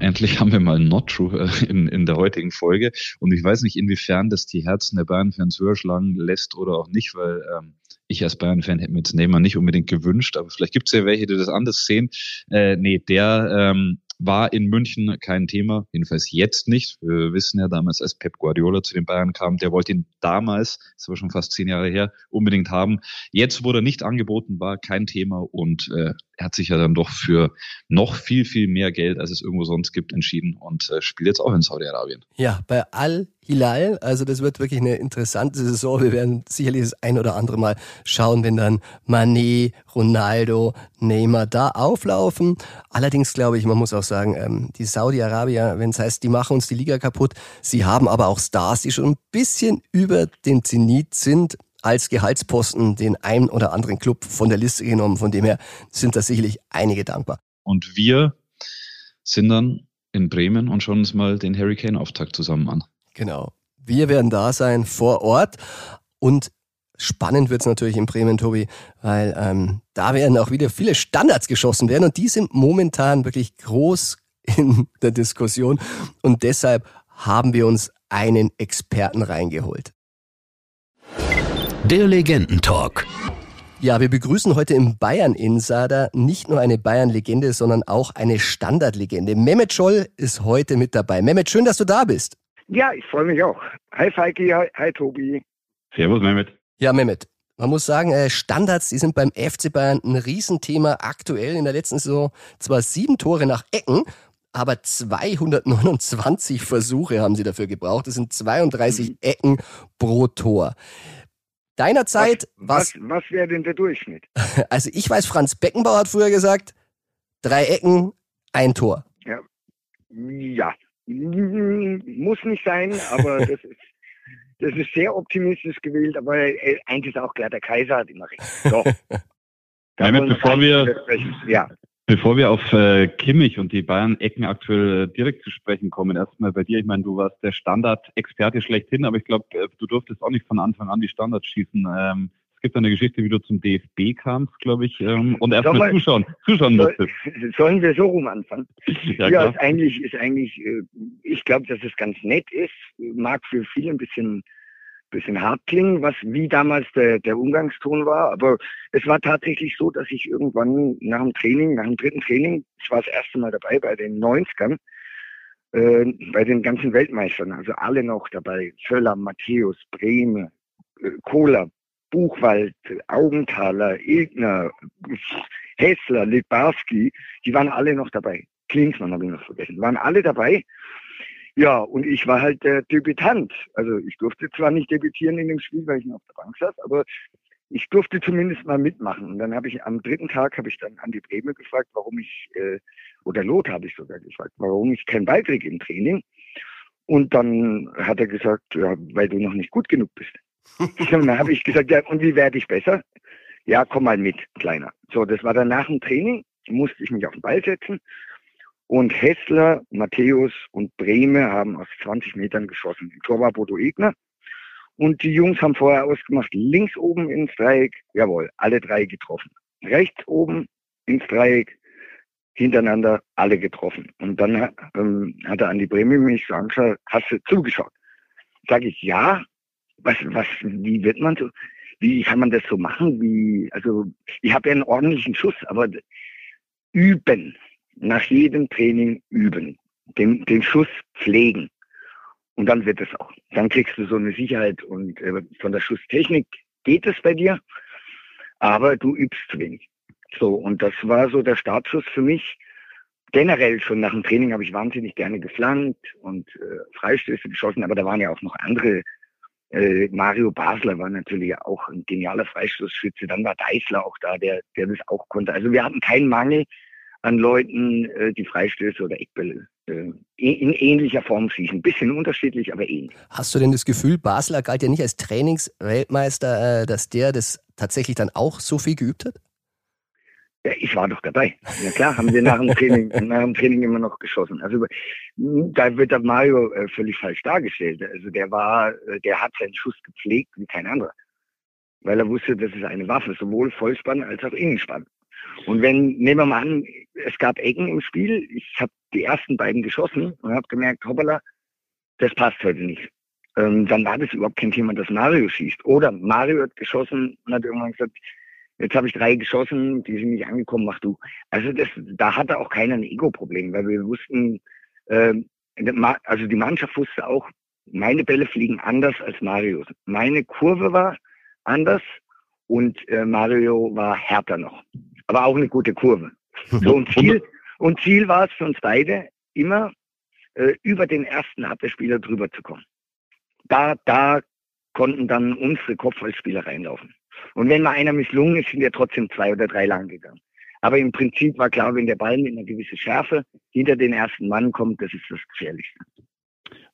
Endlich haben wir mal Not True äh, in, in der heutigen Folge. Und ich weiß nicht, inwiefern das die Herzen der Bayern-Fans höher schlagen lässt oder auch nicht, weil ähm, ich als Bayern-Fan hätte mir jetzt Neymar nicht unbedingt gewünscht, aber vielleicht gibt es ja welche, die das anders sehen. Äh, nee, der ähm, war in München kein Thema, jedenfalls jetzt nicht. Wir wissen ja damals, als Pep Guardiola zu den Bayern kam, der wollte ihn damals, ist aber schon fast zehn Jahre her, unbedingt haben. Jetzt wurde er nicht angeboten, war kein Thema und äh, er hat sich ja dann doch für noch viel, viel mehr Geld, als es irgendwo sonst gibt, entschieden und äh, spielt jetzt auch in Saudi-Arabien. Ja, bei Al-Hilal, also das wird wirklich eine interessante Saison. Wir werden sicherlich das ein oder andere Mal schauen, wenn dann Mané, Ronaldo, Neymar da auflaufen. Allerdings glaube ich, man muss auch sagen, ähm, die Saudi-Arabier, wenn es heißt, die machen uns die Liga kaputt, sie haben aber auch Stars, die schon ein bisschen über dem Zenit sind als Gehaltsposten den einen oder anderen Club von der Liste genommen. Von dem her sind da sicherlich einige dankbar. Und wir sind dann in Bremen und schauen uns mal den Hurricane-Auftakt zusammen an. Genau. Wir werden da sein vor Ort und spannend wird es natürlich in Bremen, Tobi, weil ähm, da werden auch wieder viele Standards geschossen werden und die sind momentan wirklich groß in der Diskussion und deshalb haben wir uns einen Experten reingeholt. Der Legendentalk. Ja, wir begrüßen heute im Bayern Insider nicht nur eine Bayern-Legende, sondern auch eine Standardlegende. Mehmet Scholl ist heute mit dabei. Mehmet, schön, dass du da bist. Ja, ich freue mich auch. Hi Falki, hi, hi Tobi. Servus Mehmet. Ja, Mehmet. Man muss sagen, äh, Standards, die sind beim FC Bayern ein Riesenthema aktuell. In der letzten Saison zwar sieben Tore nach Ecken, aber 229 Versuche haben sie dafür gebraucht. Das sind 32 mhm. Ecken pro Tor. Deiner Zeit was, was, was wäre denn der Durchschnitt? Also ich weiß, Franz Beckenbauer hat früher gesagt, drei Ecken, ein Tor. Ja, ja. Muss nicht sein, aber das ist, das ist sehr optimistisch gewählt, aber äh, eins ist auch klar, der Kaiser hat immer recht. So. Damit, bevor wir, ja. Bevor wir auf äh, Kimmich und die Bayern-Ecken aktuell äh, direkt zu sprechen kommen, erstmal bei dir. Ich meine, du warst der Standard-Experte schlechthin, aber ich glaube, äh, du durftest auch nicht von Anfang an die Standards schießen. Ähm, gibt eine Geschichte, wie du zum DFB kamst, glaube ich, ähm, und erstmal zuschauen, zuschauen musstest. Sollen wir so rum anfangen? Ja, ja ist eigentlich, ist eigentlich, äh, ich glaube, dass es ganz nett ist, mag für viele ein bisschen bisschen hart klingen, was wie damals der, der Umgangston war. Aber es war tatsächlich so, dass ich irgendwann nach dem Training, nach dem dritten Training, ich war das erste Mal dabei bei den 90ern, äh, bei den ganzen Weltmeistern, also alle noch dabei, Völler, Matthäus, Brehme, äh, Kohler, Buchwald, Augenthaler, Egner, Hessler, Libarski, die waren alle noch dabei. Klinsmann habe ich noch vergessen, waren alle dabei. Ja, und ich war halt der Debütant. Also ich durfte zwar nicht debütieren in dem Spiel, weil ich noch auf der Bank saß, aber ich durfte zumindest mal mitmachen. Und dann habe ich am dritten Tag habe ich dann Andi Breme gefragt, warum ich, äh, oder Lot habe ich sogar gefragt, warum ich keinen kriege im Training. Und dann hat er gesagt, ja, weil du noch nicht gut genug bist. Und dann habe ich gesagt, ja, und wie werde ich besser? Ja, komm mal mit, Kleiner. So, das war dann nach dem Training, musste ich mich auf den Ball setzen und Hessler, Matthäus und Breme haben aus 20 Metern geschossen. Im Tor war Bodo Egner. Und die Jungs haben vorher ausgemacht, links oben ins Dreieck, jawohl, alle drei getroffen. Rechts oben ins Dreieck, hintereinander alle getroffen. Und dann ähm, hat er an die Breme mich so angeschaut, hast du zugeschaut? Sag ich, ja. Was, was, wie wird man so, wie kann man das so machen? Wie, also, ich habe ja einen ordentlichen Schuss, aber üben nach jedem Training üben, den, den Schuss pflegen. Und dann wird es auch. Dann kriegst du so eine Sicherheit und äh, von der Schusstechnik geht es bei dir, aber du übst zu wenig. So, und das war so der Startschuss für mich. Generell schon nach dem Training habe ich wahnsinnig gerne geflankt und äh, Freistöße geschossen, aber da waren ja auch noch andere. Äh, Mario Basler war natürlich auch ein genialer Freistoßschütze. Dann war Deißler auch da, der, der das auch konnte. Also wir hatten keinen Mangel an Leuten, äh, die Freistöße oder Eckbälle äh, in ähnlicher Form schießen. Bisschen unterschiedlich, aber ähnlich. Hast du denn das Gefühl, Basler galt ja nicht als Trainingsweltmeister, dass der das tatsächlich dann auch so viel geübt hat? Ja, ich war doch dabei. Ja klar, haben wir nach dem Training, nach dem Training immer noch geschossen. Also da wird der Mario äh, völlig falsch dargestellt. Also der war, äh, der hat seinen Schuss gepflegt wie kein anderer. Weil er wusste, das ist eine Waffe, sowohl Vollspann als auch Innenspann. Und wenn, nehmen wir mal an, es gab Ecken im Spiel, ich habe die ersten beiden geschossen und habe gemerkt, hoppala, das passt heute nicht. Ähm, dann war das überhaupt kein Thema, dass Mario schießt. Oder Mario hat geschossen und hat irgendwann gesagt, jetzt habe ich drei geschossen, die sind nicht angekommen, mach du. Also das, da hatte auch keiner ein Ego-Problem, weil wir wussten, äh, also die Mannschaft wusste auch, meine Bälle fliegen anders als Marios. Meine Kurve war anders und äh, Mario war härter noch. Aber auch eine gute Kurve. So, und Ziel, und Ziel war es für uns beide, immer äh, über den ersten Abwehrspieler drüber zu kommen. Da, da konnten dann unsere Kopfballspieler reinlaufen. Und wenn mal einer misslungen ist, sind ja trotzdem zwei oder drei lang gegangen. Aber im Prinzip war klar, wenn der Ball mit einer gewissen Schärfe hinter den ersten Mann kommt, das ist das Gefährlichste.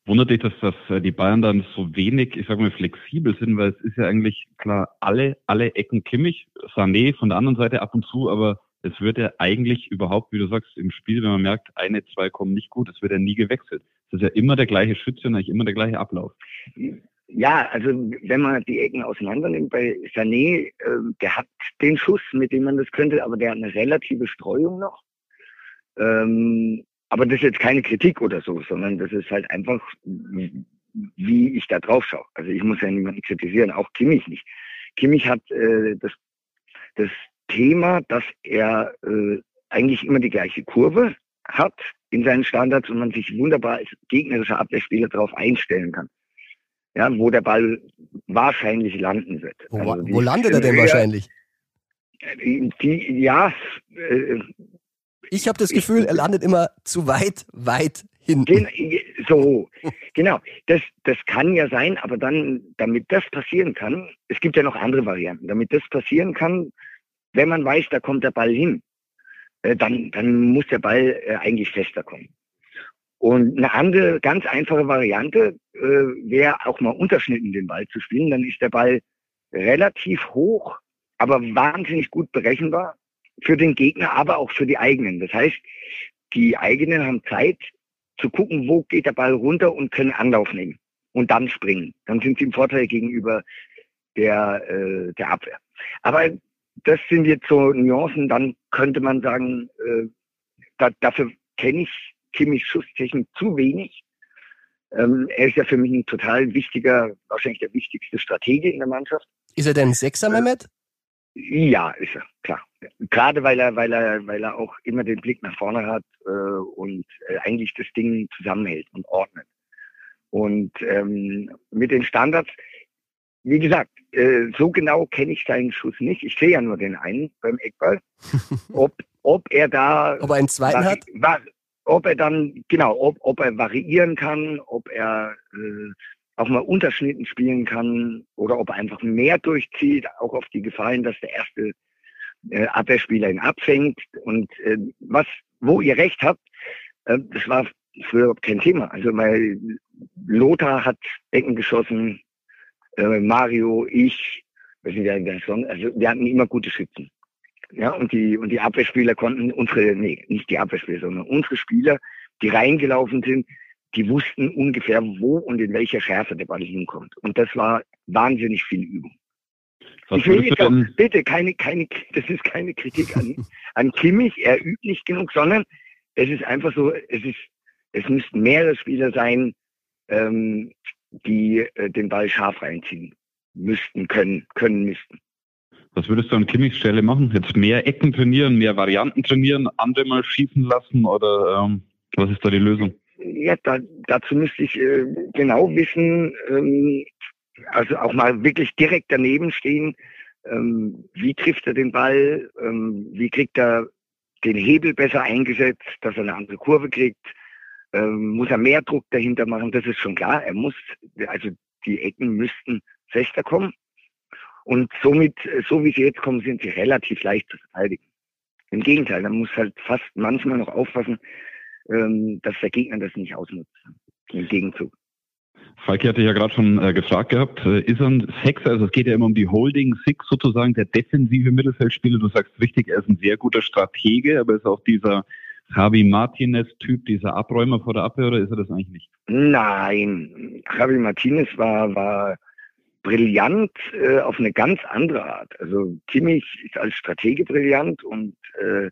Wundert dich, dass, dass äh, die Bayern dann so wenig, ich sag mal, flexibel sind, weil es ist ja eigentlich klar, alle, alle Ecken Kimmich, Sané von der anderen Seite ab und zu, aber es wird ja eigentlich überhaupt, wie du sagst, im Spiel, wenn man merkt, eine, zwei kommen nicht gut, es wird ja nie gewechselt. Es ist ja immer der gleiche Schütze und eigentlich immer der gleiche Ablauf. Ja, also wenn man die Ecken auseinander nimmt, bei Sané, äh, der hat den Schuss, mit dem man das könnte, aber der hat eine relative Streuung noch. Ähm, aber das ist jetzt keine Kritik oder so, sondern das ist halt einfach, wie ich da drauf schaue. Also ich muss ja niemanden kritisieren, auch Kimmich nicht. Kimmich hat äh, das, das Thema, dass er äh, eigentlich immer die gleiche Kurve hat in seinen Standards und man sich wunderbar als gegnerischer Abwehrspieler darauf einstellen kann ja, wo der Ball wahrscheinlich landen wird. Wo, also wo landet er denn wahrscheinlich? Die, ja. Äh, ich habe das Gefühl, er landet immer zu weit, weit hinten. so, genau. Das, das kann ja sein, aber dann, damit das passieren kann, es gibt ja noch andere Varianten. Damit das passieren kann, wenn man weiß, da kommt der Ball hin, äh, dann, dann muss der Ball äh, eigentlich fester kommen. Und eine andere, ganz einfache Variante äh, wäre auch mal unterschnitten den Ball zu spielen. Dann ist der Ball relativ hoch, aber wahnsinnig gut berechenbar für den Gegner, aber auch für die eigenen. Das heißt, die eigenen haben Zeit zu gucken, wo geht der Ball runter und können Anlauf nehmen und dann springen. Dann sind sie im Vorteil gegenüber der, äh, der Abwehr. Aber das sind jetzt so Nuancen, dann könnte man sagen, äh, da, dafür kenne ich Kimmich Schusstechnik zu wenig. Ähm, er ist ja für mich ein total wichtiger, wahrscheinlich der wichtigste Stratege in der Mannschaft. Ist er denn Sechser, Mehmet? Ja, ist er, klar. Gerade weil er, weil er, weil er auch immer den Blick nach vorne hat äh, und äh, eigentlich das Ding zusammenhält und ordnet. Und ähm, mit den Standards, wie gesagt, äh, so genau kenne ich seinen Schuss nicht. Ich sehe ja nur den einen beim Eckball. Ob, ob er da. Ob er einen zweiten hat? War, ob er dann, genau, ob, ob er variieren kann, ob er äh, auch mal Unterschnitten spielen kann oder ob er einfach mehr durchzieht, auch auf die Gefallen, dass der erste äh, Abwehrspieler ihn abfängt. Und äh, was, wo ihr recht habt, äh, das war früher kein Thema. Also weil Lothar hat Ecken geschossen, äh, Mario, ich, wir sind ja in der Saison, also wir hatten immer gute Schützen. Ja, und die, und die Abwehrspieler konnten unsere, nee, nicht die Abwehrspieler, sondern unsere Spieler, die reingelaufen sind, die wussten ungefähr, wo und in welcher Schärfe der Ball hinkommt. Und das war wahnsinnig viel Übung. Was ich will jetzt auch, bitte, keine, keine, das ist keine Kritik an, an Kimmich, er übt nicht genug, sondern es ist einfach so, es ist, es müssten mehrere Spieler sein, ähm, die äh, den Ball scharf reinziehen müssten, können, können müssten. Was würdest du an Kimmichs Stelle machen? Jetzt mehr Ecken trainieren, mehr Varianten trainieren, andere mal schießen lassen oder ähm, was ist da die Lösung? Ja, da, dazu müsste ich äh, genau wissen, ähm, also auch mal wirklich direkt daneben stehen. Ähm, wie trifft er den Ball? Ähm, wie kriegt er den Hebel besser eingesetzt, dass er eine andere Kurve kriegt? Ähm, muss er mehr Druck dahinter machen? Das ist schon klar. Er muss, also die Ecken müssten fester kommen. Und somit, so wie sie jetzt kommen, sind sie relativ leicht zu verteidigen. Im Gegenteil, man muss halt fast manchmal noch aufpassen, ähm, dass der Gegner das nicht ausnutzt. Im Gegenzug. Falki hatte ja gerade schon äh, gefragt gehabt, äh, ist er ein Sechser, also es geht ja immer um die Holding Six sozusagen, der defensive Mittelfeldspieler. Du sagst richtig, er ist ein sehr guter Stratege, aber ist auch dieser Javi Martinez-Typ, dieser Abräumer vor der Abwehr, oder ist er das eigentlich nicht? Nein, Javi Martinez war, war brillant äh, auf eine ganz andere Art. Also Kimmich ist als Stratege brillant und äh,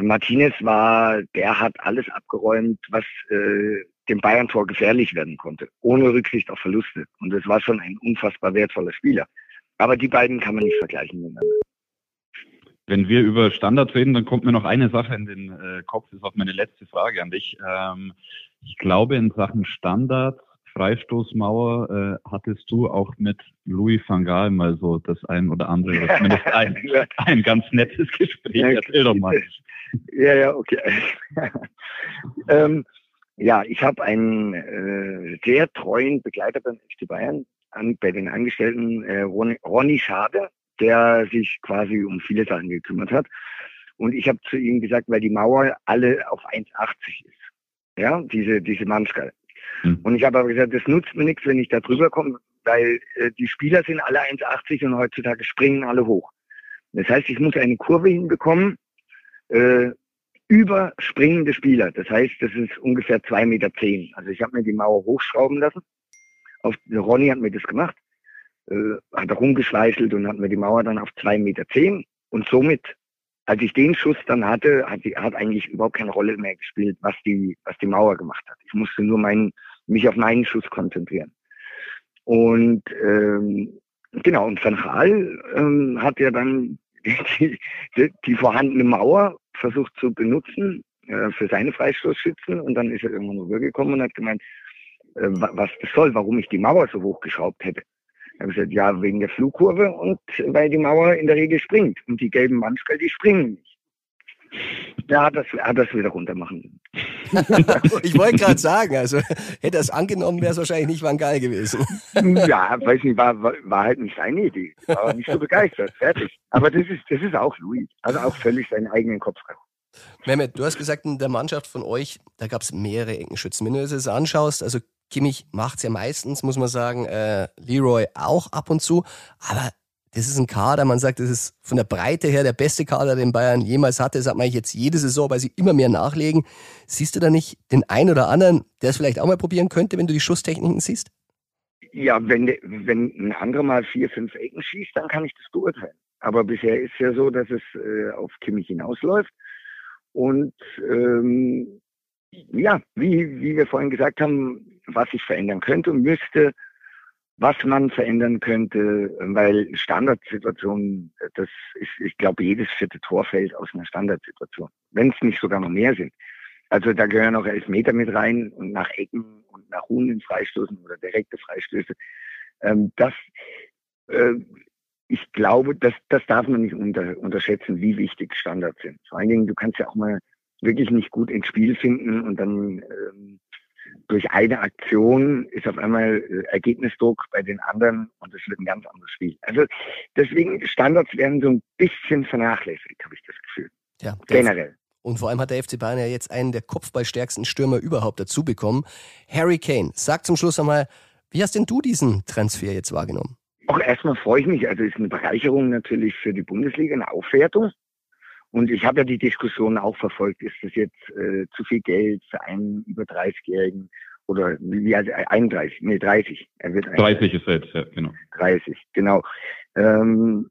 Martinez war, der hat alles abgeräumt, was äh, dem Bayern-Tor gefährlich werden konnte, ohne Rücksicht auf Verluste. Und es war schon ein unfassbar wertvoller Spieler. Aber die beiden kann man nicht vergleichen miteinander. Wenn wir über Standards reden, dann kommt mir noch eine Sache in den äh, Kopf. Das ist auch meine letzte Frage an dich. Ähm, ich glaube, in Sachen Standards, Freistoßmauer, äh, hattest du auch mit Louis van Gaal mal so das ein oder andere, oder zumindest ein, ein ganz nettes Gespräch. Erzähl doch mal. Ja, ja, okay. ähm, ja, ich habe einen äh, sehr treuen Begleiter beim FC Bayern, an, bei den Angestellten, äh, Ronny, Ronny Schade, der sich quasi um viele Sachen gekümmert hat. Und ich habe zu ihm gesagt, weil die Mauer alle auf 1,80 ist. Ja, diese, diese Manschgal. Mhm. Und ich habe aber gesagt, das nutzt mir nichts, wenn ich da drüber komme, weil äh, die Spieler sind alle 1,80 und heutzutage springen alle hoch. Das heißt, ich muss eine Kurve hinbekommen, äh, über springende Spieler. Das heißt, das ist ungefähr 2,10 Meter. Zehn. Also ich habe mir die Mauer hochschrauben lassen. Auf, Ronny hat mir das gemacht äh, hat rumgeschweißelt und hat mir die Mauer dann auf zwei Meter zehn. Und somit, als ich den Schuss dann hatte, hat, die, hat eigentlich überhaupt keine Rolle mehr gespielt, was die, was die Mauer gemacht hat. Ich musste nur meinen, mich auf meinen Schuss konzentrieren. Und ähm, genau, und Van Gaal ähm, hat ja dann die, die, die vorhandene Mauer versucht zu benutzen äh, für seine Freistoßschützen und dann ist er irgendwann rübergekommen und hat gemeint, äh, was das soll, warum ich die Mauer so hochgeschraubt hätte. Ich habe gesagt, ja, wegen der Flugkurve und weil die Mauer in der Regel springt. Und die gelben Manschkel, die springen nicht. Da hat das, hat das wieder runter machen. ich wollte gerade sagen, also hätte er es angenommen, wäre es wahrscheinlich nicht Van Gaal gewesen. ja, weiß nicht, war, war halt nicht seine Idee. War nicht so begeistert. Fertig. Aber das ist, das ist auch Louis. Also auch völlig seinen eigenen Kopf. Mehmet, du hast gesagt, in der Mannschaft von euch, da gab es mehrere Eckenschützen. Wenn du das jetzt anschaust, also Kimmich macht es ja meistens, muss man sagen, äh, Leroy auch ab und zu, aber das ist ein Kader, man sagt, das ist von der Breite her der beste Kader, den Bayern jemals hatte. Das hat man jetzt jede Saison, weil sie immer mehr nachlegen. Siehst du da nicht den einen oder anderen, der es vielleicht auch mal probieren könnte, wenn du die Schusstechniken siehst? Ja, wenn, wenn ein anderer mal vier, fünf Ecken schießt, dann kann ich das beurteilen. Aber bisher ist ja so, dass es äh, auf Kimmich hinausläuft. Und ähm, ja, wie, wie wir vorhin gesagt haben, was sich verändern könnte und müsste, was man verändern könnte, weil Standardsituationen, das ist, ich glaube, jedes vierte Tor fällt aus einer Standardsituation, wenn es nicht sogar noch mehr sind. Also da gehören auch Elfmeter mit rein und nach Ecken und nach Hunden Freistoßen oder direkte Freistöße. Ähm, das, äh, ich glaube, das, das darf man nicht unter, unterschätzen, wie wichtig Standards sind. Vor allen Dingen, du kannst ja auch mal wirklich nicht gut ins Spiel finden und dann ähm, durch eine Aktion ist auf einmal äh, Ergebnisdruck bei den anderen und es wird ein ganz anderes Spiel. Also deswegen Standards werden so ein bisschen vernachlässigt, habe ich das Gefühl. Ja, generell. Und vor allem hat der FC Bayern ja jetzt einen der kopfballstärksten Stürmer überhaupt dazu bekommen. Harry Kane, sag zum Schluss einmal, wie hast denn du diesen Transfer jetzt wahrgenommen? Auch erstmal freue ich mich. Also ist eine Bereicherung natürlich für die Bundesliga, eine Aufwertung. Und ich habe ja die Diskussion auch verfolgt, ist das jetzt äh, zu viel Geld für einen über 30-Jährigen oder wie alt, 31, nee 30. Er wird 30 ist er jetzt, ja, genau. 30, genau. Ähm,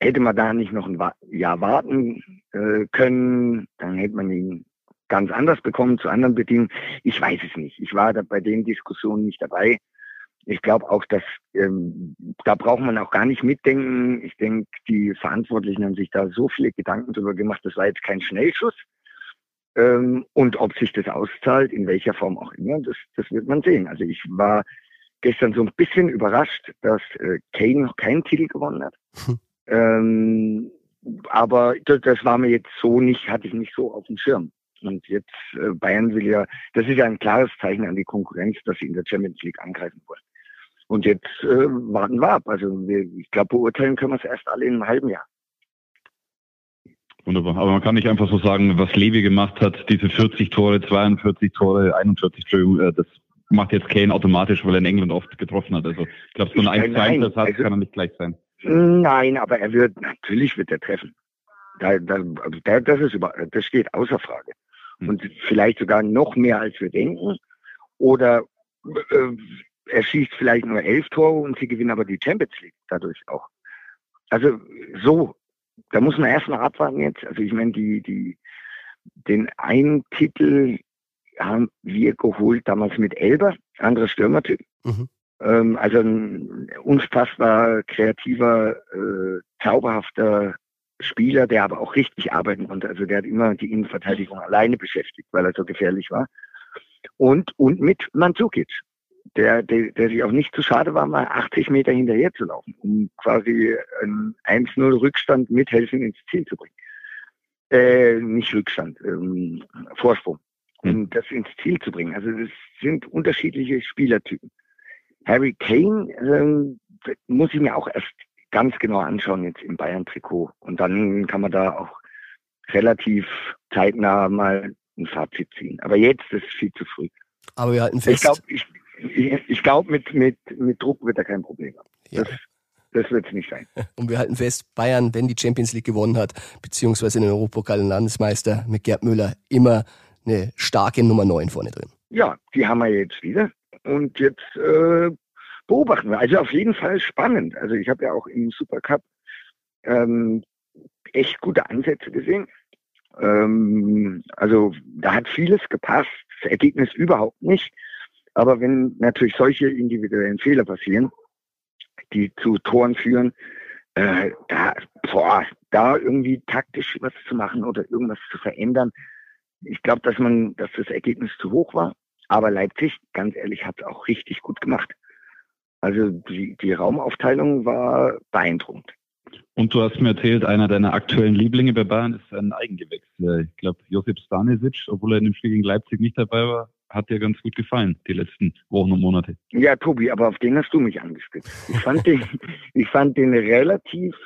hätte man da nicht noch ein Jahr warten äh, können, dann hätte man ihn ganz anders bekommen, zu anderen Bedingungen. Ich weiß es nicht. Ich war da bei den Diskussionen nicht dabei ich glaube auch, dass ähm, da braucht man auch gar nicht mitdenken. Ich denke, die Verantwortlichen haben sich da so viele Gedanken darüber gemacht. Das war jetzt kein Schnellschuss. Ähm, und ob sich das auszahlt, in welcher Form auch immer, das, das wird man sehen. Also ich war gestern so ein bisschen überrascht, dass äh, Kane noch keinen Titel gewonnen hat. Hm. Ähm, aber das, das war mir jetzt so nicht, hatte ich nicht so auf dem Schirm. Und jetzt äh, Bayern will ja, das ist ja ein klares Zeichen an die Konkurrenz, dass sie in der Champions League angreifen wollen. Und jetzt äh, warten wir ab. Also wir, ich glaube, beurteilen können wir es erst alle in einem halben Jahr. Wunderbar. Aber man kann nicht einfach so sagen, was Levi gemacht hat, diese 40 Tore, 42 Tore, 41, Entschuldigung, äh, das macht jetzt Kane automatisch, weil er in England oft getroffen hat. Also ich glaube, so ein 1 zu 1 das hat, also, kann er nicht gleich sein. Nein, aber er wird, natürlich wird er treffen. Da, da, da, das, ist über, das steht außer Frage. Hm. Und vielleicht sogar noch mehr, als wir denken. Oder äh, er schießt vielleicht nur elf Tore und sie gewinnen aber die Champions League dadurch auch. Also so, da muss man erst mal abwarten jetzt. Also ich meine, die, die, den einen Titel haben wir geholt damals mit Elber, anderer Stürmertyp. Mhm. Ähm, also ein unfassbar kreativer, äh, zauberhafter Spieler, der aber auch richtig arbeiten konnte. Also der hat immer die Innenverteidigung alleine beschäftigt, weil er so gefährlich war. Und, und mit Mandzukic, der, der, der sich auch nicht zu schade war, mal 80 Meter hinterher zu laufen, um quasi einen 1-0 Rückstand mithelfen ins Ziel zu bringen. Äh, nicht Rückstand, ähm, Vorsprung, um hm. das ins Ziel zu bringen. Also das sind unterschiedliche Spielertypen. Harry Kane ähm, muss ich mir auch erst ganz genau anschauen jetzt im Bayern-Trikot. Und dann kann man da auch relativ zeitnah mal ein Fazit ziehen. Aber jetzt ist es viel zu früh. Aber wir halten fest. Ich glaube, ich, ich, ich glaub, mit, mit, mit Druck wird er kein Problem haben. Ja. Das, das wird es nicht sein. Und wir halten fest, Bayern, wenn die Champions League gewonnen hat, beziehungsweise den Europapokal Landesmeister mit Gerd Müller, immer eine starke Nummer 9 vorne drin. Ja, die haben wir jetzt wieder. Und jetzt äh, beobachten wir. Also auf jeden Fall spannend. Also ich habe ja auch im Supercup ähm, echt gute Ansätze gesehen. Ähm, also da hat vieles gepasst, das Ergebnis überhaupt nicht. Aber wenn natürlich solche individuellen Fehler passieren, die zu Toren führen, äh, da, boah, da irgendwie taktisch was zu machen oder irgendwas zu verändern. Ich glaube, dass man, dass das Ergebnis zu hoch war. Aber Leipzig, ganz ehrlich, hat es auch richtig gut gemacht. Also die, die Raumaufteilung war beeindruckend. Und du hast mir erzählt, einer deiner aktuellen Lieblinge bei Bayern ist ein Eigengewächs. Ich glaube, Josip Stanisic, obwohl er in dem Spiel gegen Leipzig nicht dabei war, hat dir ganz gut gefallen, die letzten Wochen und Monate. Ja, Tobi, aber auf den hast du mich angespitzt. Ich fand den, ich fand den relativ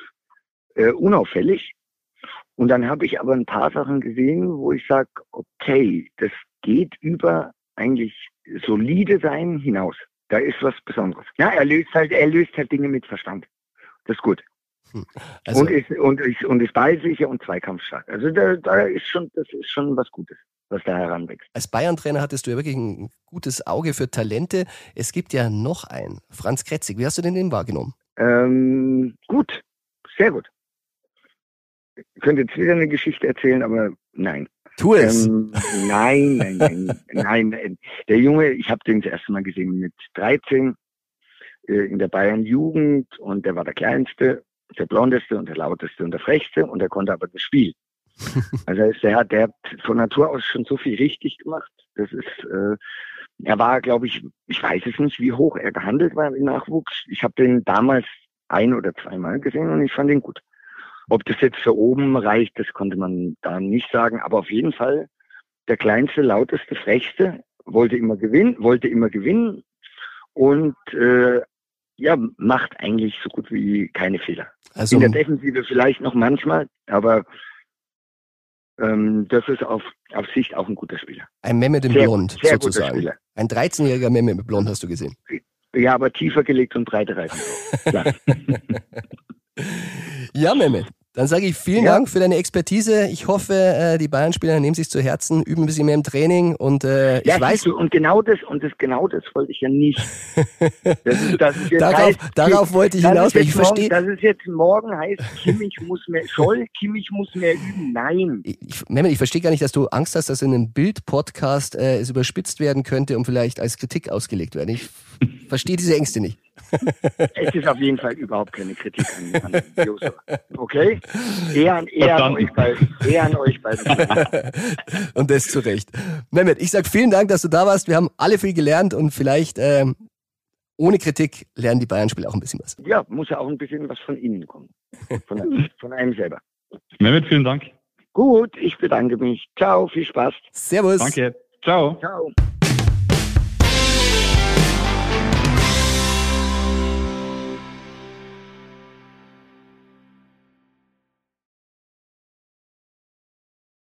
äh, unauffällig. Und dann habe ich aber ein paar Sachen gesehen, wo ich sage, okay, das geht über eigentlich solide sein hinaus. Da ist was Besonderes. Ja, er löst halt, er löst halt Dinge mit Verstand. Das ist gut. Hm. Also, und ist und ist und ist ballsicher und zweikampfstark. Also da, da ist schon, das ist schon was Gutes, was da heranwächst. Als Bayern-Trainer hattest du ja wirklich ein gutes Auge für Talente. Es gibt ja noch einen, Franz Kretzig. Wie hast du denn den wahrgenommen? Ähm, gut, sehr gut. Ich könnte jetzt wieder eine Geschichte erzählen, aber nein. Tu es. Ähm, nein, nein, nein, nein, nein. Der Junge, ich habe den das erste Mal gesehen mit 13 äh, in der Bayern Jugend und der war der kleinste, der blondeste und der lauteste und der frechste und der konnte aber das Spiel. Also ist der, der hat von Natur aus schon so viel richtig gemacht. Das ist, äh, er war, glaube ich, ich weiß es nicht, wie hoch er gehandelt war im Nachwuchs. Ich habe den damals ein oder zweimal gesehen und ich fand ihn gut. Ob das jetzt für oben reicht, das konnte man da nicht sagen. Aber auf jeden Fall der kleinste, lauteste, frechste wollte immer gewinnen, wollte immer gewinnen und äh, ja, macht eigentlich so gut wie keine Fehler. Also, In der Defensive vielleicht noch manchmal, aber ähm, das ist auf, auf Sicht auch ein guter Spieler. Ein Mehmet im Blond, sehr sozusagen. Ein 13-jähriger Mehmet mit Blond hast du gesehen. Ja, aber tiefer gelegt und breiter Reifen. ja, Mehmet. Dann sage ich vielen ja. Dank für deine Expertise. Ich hoffe, äh, die Bayern-Spieler nehmen sich zu Herzen, üben ein bisschen mehr im Training und äh, ich ja, weiß. Du, und genau das, und das genau das wollte ich ja nicht. Das ist, das ist darauf, heißt, darauf wollte ich hinaus, weil ich verstehe. Dass es jetzt morgen heißt, Kimmich muss mehr, soll Kimmich muss mehr üben. Nein. Ich, Mehmet, ich verstehe gar nicht, dass du Angst hast, dass in einem Bild-Podcast äh, es überspitzt werden könnte und vielleicht als Kritik ausgelegt werden. Ich verstehe diese Ängste nicht. Es ist auf jeden Fall überhaupt keine Kritik an, an Josef. Okay? Eher an, eher an euch beiden. Eher an euch beiden. und das zu Recht. Mehmet, ich sag vielen Dank, dass du da warst. Wir haben alle viel gelernt und vielleicht ähm, ohne Kritik lernen die Bayern-Spieler auch ein bisschen was. Ja, muss ja auch ein bisschen was von Ihnen kommen. Von, von einem selber. Mehmet, vielen Dank. Gut, ich bedanke mich. Ciao, viel Spaß. Servus. Danke. Ciao. Ciao.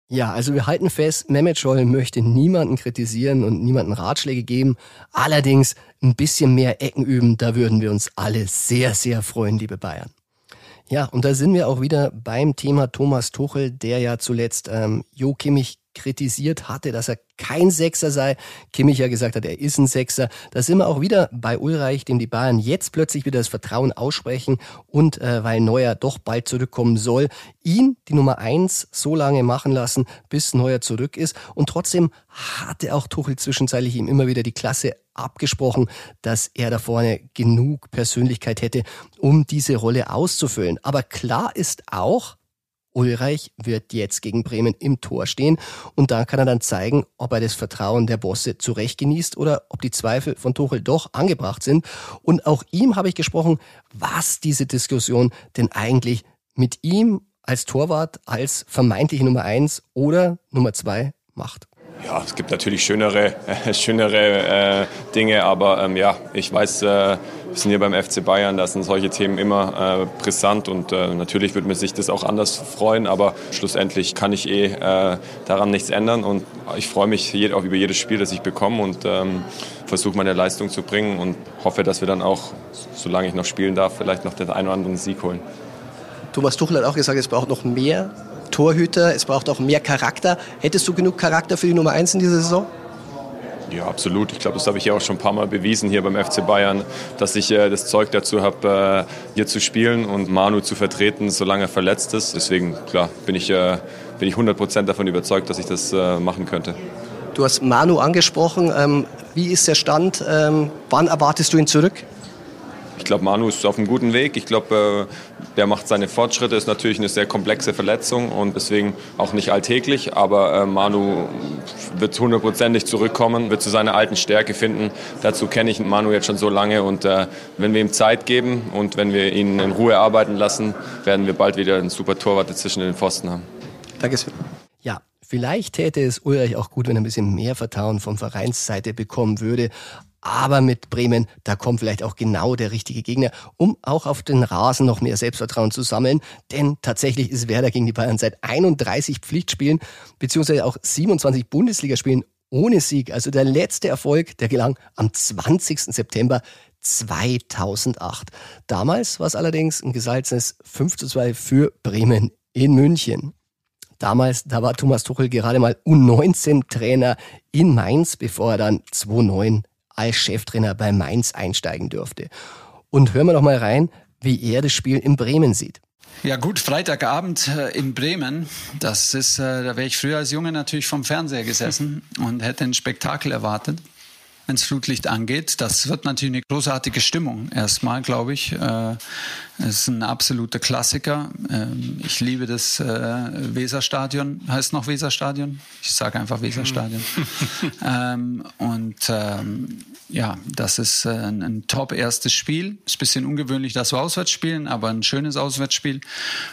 Ja, also wir halten fest, Mehmet Scholl möchte niemanden kritisieren und niemanden Ratschläge geben. Allerdings ein bisschen mehr Ecken üben, da würden wir uns alle sehr, sehr freuen, liebe Bayern. Ja, und da sind wir auch wieder beim Thema Thomas Tuchel, der ja zuletzt ähm, Jo Kimmich kritisiert hatte, dass er kein Sechser sei. Kimmich ja gesagt hat, er ist ein Sechser. Da sind wir auch wieder bei Ulreich, dem die Bayern jetzt plötzlich wieder das Vertrauen aussprechen und äh, weil Neuer doch bald zurückkommen soll, ihn die Nummer eins so lange machen lassen, bis Neuer zurück ist. Und trotzdem hatte auch Tuchel zwischenzeitlich ihm immer wieder die Klasse abgesprochen, dass er da vorne genug Persönlichkeit hätte, um diese Rolle auszufüllen. Aber klar ist auch, Ulreich wird jetzt gegen Bremen im Tor stehen und da kann er dann zeigen, ob er das Vertrauen der Bosse zurecht genießt oder ob die Zweifel von Tuchel doch angebracht sind. Und auch ihm habe ich gesprochen, was diese Diskussion denn eigentlich mit ihm als Torwart, als vermeintliche Nummer eins oder Nummer zwei macht. Ja, es gibt natürlich schönere, äh, schönere äh, Dinge, aber ähm, ja, ich weiß, äh, wir sind hier beim FC Bayern, da sind solche Themen immer äh, brisant und äh, natürlich würde man sich das auch anders freuen, aber schlussendlich kann ich eh äh, daran nichts ändern und ich freue mich auch über jedes Spiel, das ich bekomme und ähm, versuche meine Leistung zu bringen und hoffe, dass wir dann auch, solange ich noch spielen darf, vielleicht noch den einen oder anderen Sieg holen. Thomas Tuchel hat auch gesagt, es braucht noch mehr Torhüter, es braucht auch mehr Charakter. Hättest du genug Charakter für die Nummer 1 in dieser Saison? Ja, absolut. Ich glaube, das habe ich ja auch schon ein paar Mal bewiesen hier beim FC Bayern, dass ich äh, das Zeug dazu habe, äh, hier zu spielen und Manu zu vertreten, solange er verletzt ist. Deswegen, klar, bin ich, äh, bin ich 100% davon überzeugt, dass ich das äh, machen könnte. Du hast Manu angesprochen. Ähm, wie ist der Stand? Ähm, wann erwartest du ihn zurück? Ich glaube, Manu ist auf einem guten Weg. Ich glaube, äh, der macht seine Fortschritte. Ist natürlich eine sehr komplexe Verletzung und deswegen auch nicht alltäglich. Aber äh, Manu wird hundertprozentig zurückkommen, wird zu seiner alten Stärke finden. Dazu kenne ich Manu jetzt schon so lange und äh, wenn wir ihm Zeit geben und wenn wir ihn in Ruhe arbeiten lassen, werden wir bald wieder einen super Torwart zwischen den Pfosten haben. Danke. Ja, Vielleicht täte es Ulrich auch gut, wenn er ein bisschen mehr Vertrauen von Vereinsseite bekommen würde. Aber mit Bremen, da kommt vielleicht auch genau der richtige Gegner, um auch auf den Rasen noch mehr Selbstvertrauen zu sammeln. Denn tatsächlich ist Werder gegen die Bayern seit 31 Pflichtspielen beziehungsweise auch 27 Bundesligaspielen ohne Sieg. Also der letzte Erfolg, der gelang am 20. September 2008. Damals war es allerdings ein gesalzenes 5 zu 2 für Bremen in München. Damals, da war Thomas Tuchel gerade mal U19-Trainer in Mainz, bevor er dann 2-9 als Cheftrainer bei Mainz einsteigen dürfte. Und hören wir noch mal rein, wie er das Spiel in Bremen sieht. Ja gut, Freitagabend äh, in Bremen, das ist, äh, da wäre ich früher als Junge natürlich vom Fernseher gesessen und hätte ein Spektakel erwartet wenn es Flutlicht angeht. Das wird natürlich eine großartige Stimmung erstmal, glaube ich. Äh, es ist ein absoluter Klassiker. Ähm, ich liebe das äh, Weserstadion. Heißt noch Weserstadion? Ich sage einfach Weserstadion. ähm, und ähm, ja, das ist äh, ein, ein top erstes Spiel. Ist ein bisschen ungewöhnlich, dass wir auswärts spielen, aber ein schönes Auswärtsspiel.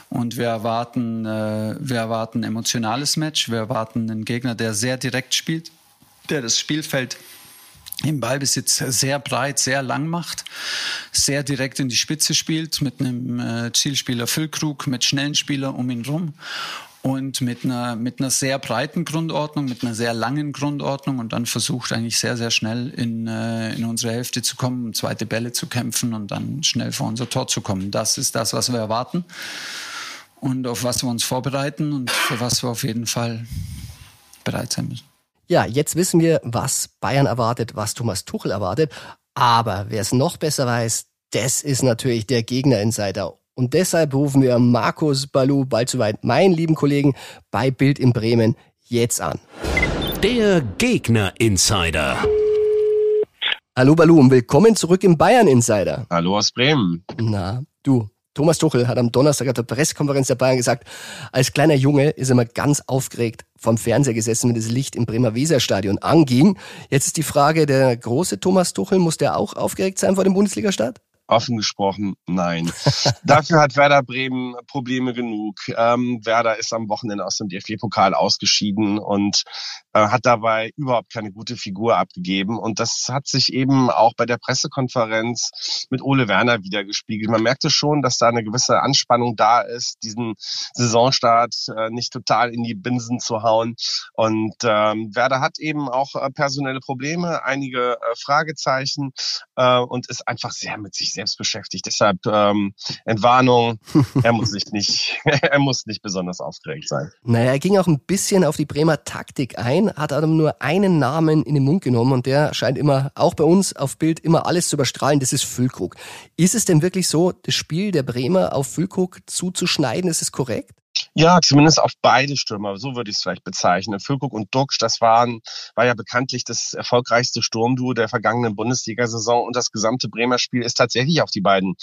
Und wir erwarten, äh, wir erwarten ein emotionales Match. Wir erwarten einen Gegner, der sehr direkt spielt, der das Spielfeld im Ballbesitz sehr breit, sehr lang macht, sehr direkt in die Spitze spielt mit einem äh, Zielspieler Füllkrug, mit schnellen Spielern um ihn rum und mit einer, mit einer sehr breiten Grundordnung, mit einer sehr langen Grundordnung und dann versucht eigentlich sehr, sehr schnell in, äh, in unsere Hälfte zu kommen, um zweite Bälle zu kämpfen und dann schnell vor unser Tor zu kommen. Das ist das, was wir erwarten und auf was wir uns vorbereiten und für was wir auf jeden Fall bereit sein müssen. Ja, jetzt wissen wir, was Bayern erwartet, was Thomas Tuchel erwartet. Aber wer es noch besser weiß, das ist natürlich der Gegner-Insider. Und deshalb rufen wir Markus Balu, bald soweit meinen lieben Kollegen bei Bild in Bremen, jetzt an. Der Gegner-Insider. Hallo Balu und willkommen zurück im Bayern-Insider. Hallo aus Bremen. Na, du, Thomas Tuchel hat am Donnerstag auf der Pressekonferenz der Bayern gesagt, als kleiner Junge ist er mal ganz aufgeregt vom Fernseher gesessen, wenn das Licht im Bremer Weserstadion anging. Jetzt ist die Frage, der große Thomas Tuchel, muss der auch aufgeregt sein vor dem Bundesligastart? Offen gesprochen, nein. Dafür hat Werder Bremen Probleme genug. Ähm, Werder ist am Wochenende aus dem DFB-Pokal ausgeschieden und hat dabei überhaupt keine gute Figur abgegeben. Und das hat sich eben auch bei der Pressekonferenz mit Ole Werner wieder gespiegelt. Man merkte schon, dass da eine gewisse Anspannung da ist, diesen Saisonstart äh, nicht total in die Binsen zu hauen. Und ähm, Werder hat eben auch äh, personelle Probleme, einige äh, Fragezeichen äh, und ist einfach sehr mit sich selbst beschäftigt. Deshalb ähm, Entwarnung, er muss sich nicht, er muss nicht besonders aufgeregt sein. Naja, er ging auch ein bisschen auf die Bremer Taktik ein, hat aber nur einen Namen in den Mund genommen und der scheint immer, auch bei uns auf Bild, immer alles zu überstrahlen, das ist Füllkrug. Ist es denn wirklich so, das Spiel der Bremer auf Füllkrug zuzuschneiden, ist es korrekt? Ja, zumindest auf beide Stürmer, so würde ich es vielleicht bezeichnen. Füllkrug und Duxch, das waren, war ja bekanntlich das erfolgreichste Sturmduo der vergangenen Bundesliga-Saison und das gesamte Bremer Spiel ist tatsächlich auf die beiden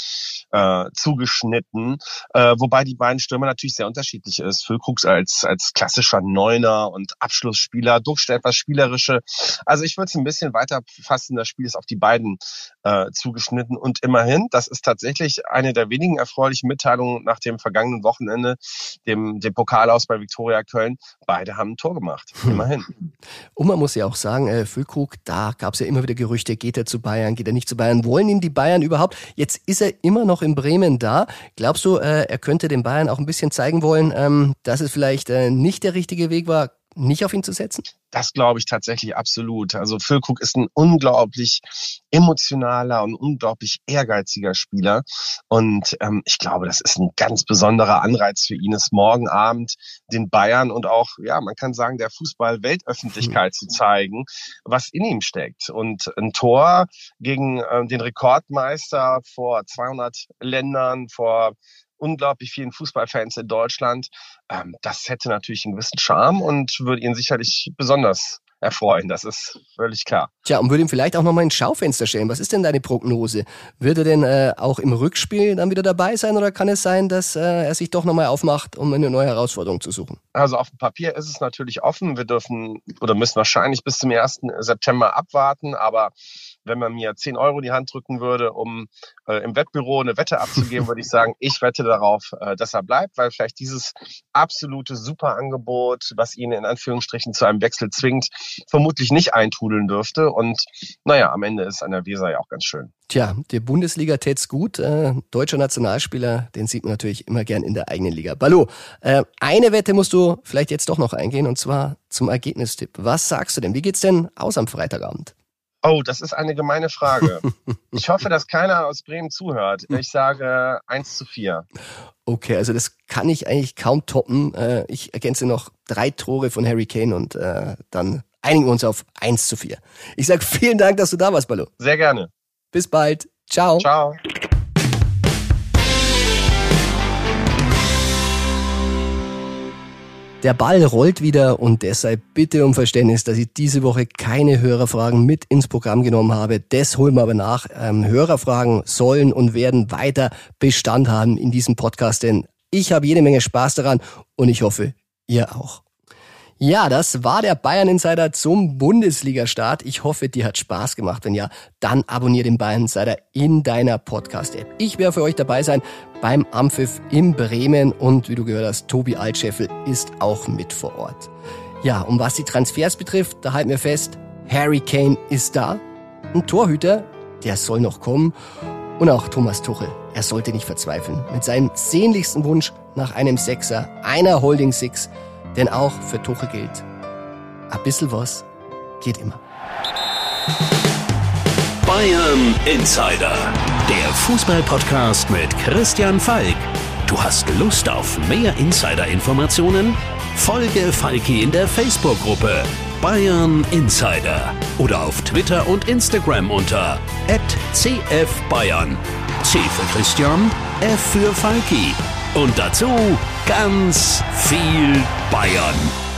äh, zugeschnitten, äh, wobei die beiden Stürmer natürlich sehr unterschiedlich ist. Füllkrug als, als klassischer Neuner und Abschlussspieler, Duxch der etwas spielerische. Also ich würde es ein bisschen weiter fassen, das Spiel ist auf die beiden äh, zugeschnitten und immerhin, das ist tatsächlich eine der wenigen erfreulichen Mitteilungen nach dem vergangenen Wochenende, dem dem, Pokal aus bei Viktoria Köln. Beide haben ein Tor gemacht, hm. immerhin. Und man muss ja auch sagen, äh, Füllkrug, da gab es ja immer wieder Gerüchte, geht er zu Bayern, geht er nicht zu Bayern, wollen ihn die Bayern überhaupt? Jetzt ist er immer noch in Bremen da. Glaubst du, äh, er könnte den Bayern auch ein bisschen zeigen wollen, ähm, dass es vielleicht äh, nicht der richtige Weg war? Nicht auf ihn zu setzen? Das glaube ich tatsächlich absolut. Also Füllkrug ist ein unglaublich emotionaler und unglaublich ehrgeiziger Spieler. Und ähm, ich glaube, das ist ein ganz besonderer Anreiz für ihn, es morgen Abend den Bayern und auch, ja, man kann sagen, der Fußball-Weltöffentlichkeit mhm. zu zeigen, was in ihm steckt. Und ein Tor gegen äh, den Rekordmeister vor 200 Ländern, vor unglaublich vielen Fußballfans in Deutschland. Ähm, das hätte natürlich einen gewissen Charme und würde ihn sicherlich besonders erfreuen. Das ist völlig klar. Tja, und würde ihm vielleicht auch nochmal ein Schaufenster stellen. Was ist denn deine Prognose? Wird er denn äh, auch im Rückspiel dann wieder dabei sein oder kann es sein, dass äh, er sich doch nochmal aufmacht, um eine neue Herausforderung zu suchen? Also auf dem Papier ist es natürlich offen. Wir dürfen oder müssen wahrscheinlich bis zum 1. September abwarten, aber wenn man mir 10 Euro in die Hand drücken würde, um äh, im Wettbüro eine Wette abzugeben, würde ich sagen, ich wette darauf, äh, dass er bleibt, weil vielleicht dieses absolute Superangebot, was ihn in Anführungsstrichen zu einem Wechsel zwingt, vermutlich nicht eintrudeln dürfte. Und naja, am Ende ist an der Weser ja auch ganz schön. Tja, der Bundesliga tät's gut. Äh, deutscher Nationalspieler, den sieht man natürlich immer gern in der eigenen Liga. Ballo, äh, eine Wette musst du vielleicht jetzt doch noch eingehen und zwar zum Ergebnistipp. Was sagst du denn? Wie geht's denn aus am Freitagabend? Oh, das ist eine gemeine Frage. Ich hoffe, dass keiner aus Bremen zuhört. Ich sage 1 zu 4. Okay, also das kann ich eigentlich kaum toppen. Äh, ich ergänze noch drei Tore von Harry Kane und äh, dann einigen wir uns auf 1 zu 4. Ich sage vielen Dank, dass du da warst, Ballo. Sehr gerne. Bis bald. Ciao. Ciao. Der Ball rollt wieder und deshalb bitte um Verständnis, dass ich diese Woche keine Hörerfragen mit ins Programm genommen habe. Das holen wir aber nach. Ähm, Hörerfragen sollen und werden weiter Bestand haben in diesem Podcast, denn ich habe jede Menge Spaß daran und ich hoffe, ihr auch. Ja, das war der Bayern Insider zum Bundesliga-Start. Ich hoffe, dir hat Spaß gemacht. Wenn ja, dann abonniere den Bayern Insider in deiner Podcast-App. Ich werde für euch dabei sein beim Ampfiff in Bremen und wie du gehört hast, Tobi Altscheffel ist auch mit vor Ort. Ja, und was die Transfers betrifft, da halten wir fest, Harry Kane ist da. Ein Torhüter, der soll noch kommen. Und auch Thomas Tuchel, er sollte nicht verzweifeln. Mit seinem sehnlichsten Wunsch nach einem Sechser, einer Holding Six, denn auch für Tuchel gilt, ein bisschen was geht immer. Bayern Insider, der Fußballpodcast mit Christian Falk. Du hast Lust auf mehr Insider-Informationen? Folge Falki in der Facebook-Gruppe Bayern Insider oder auf Twitter und Instagram unter @cfbayern. C für Christian, F für Falki. Und dazu ganz viel Bayern.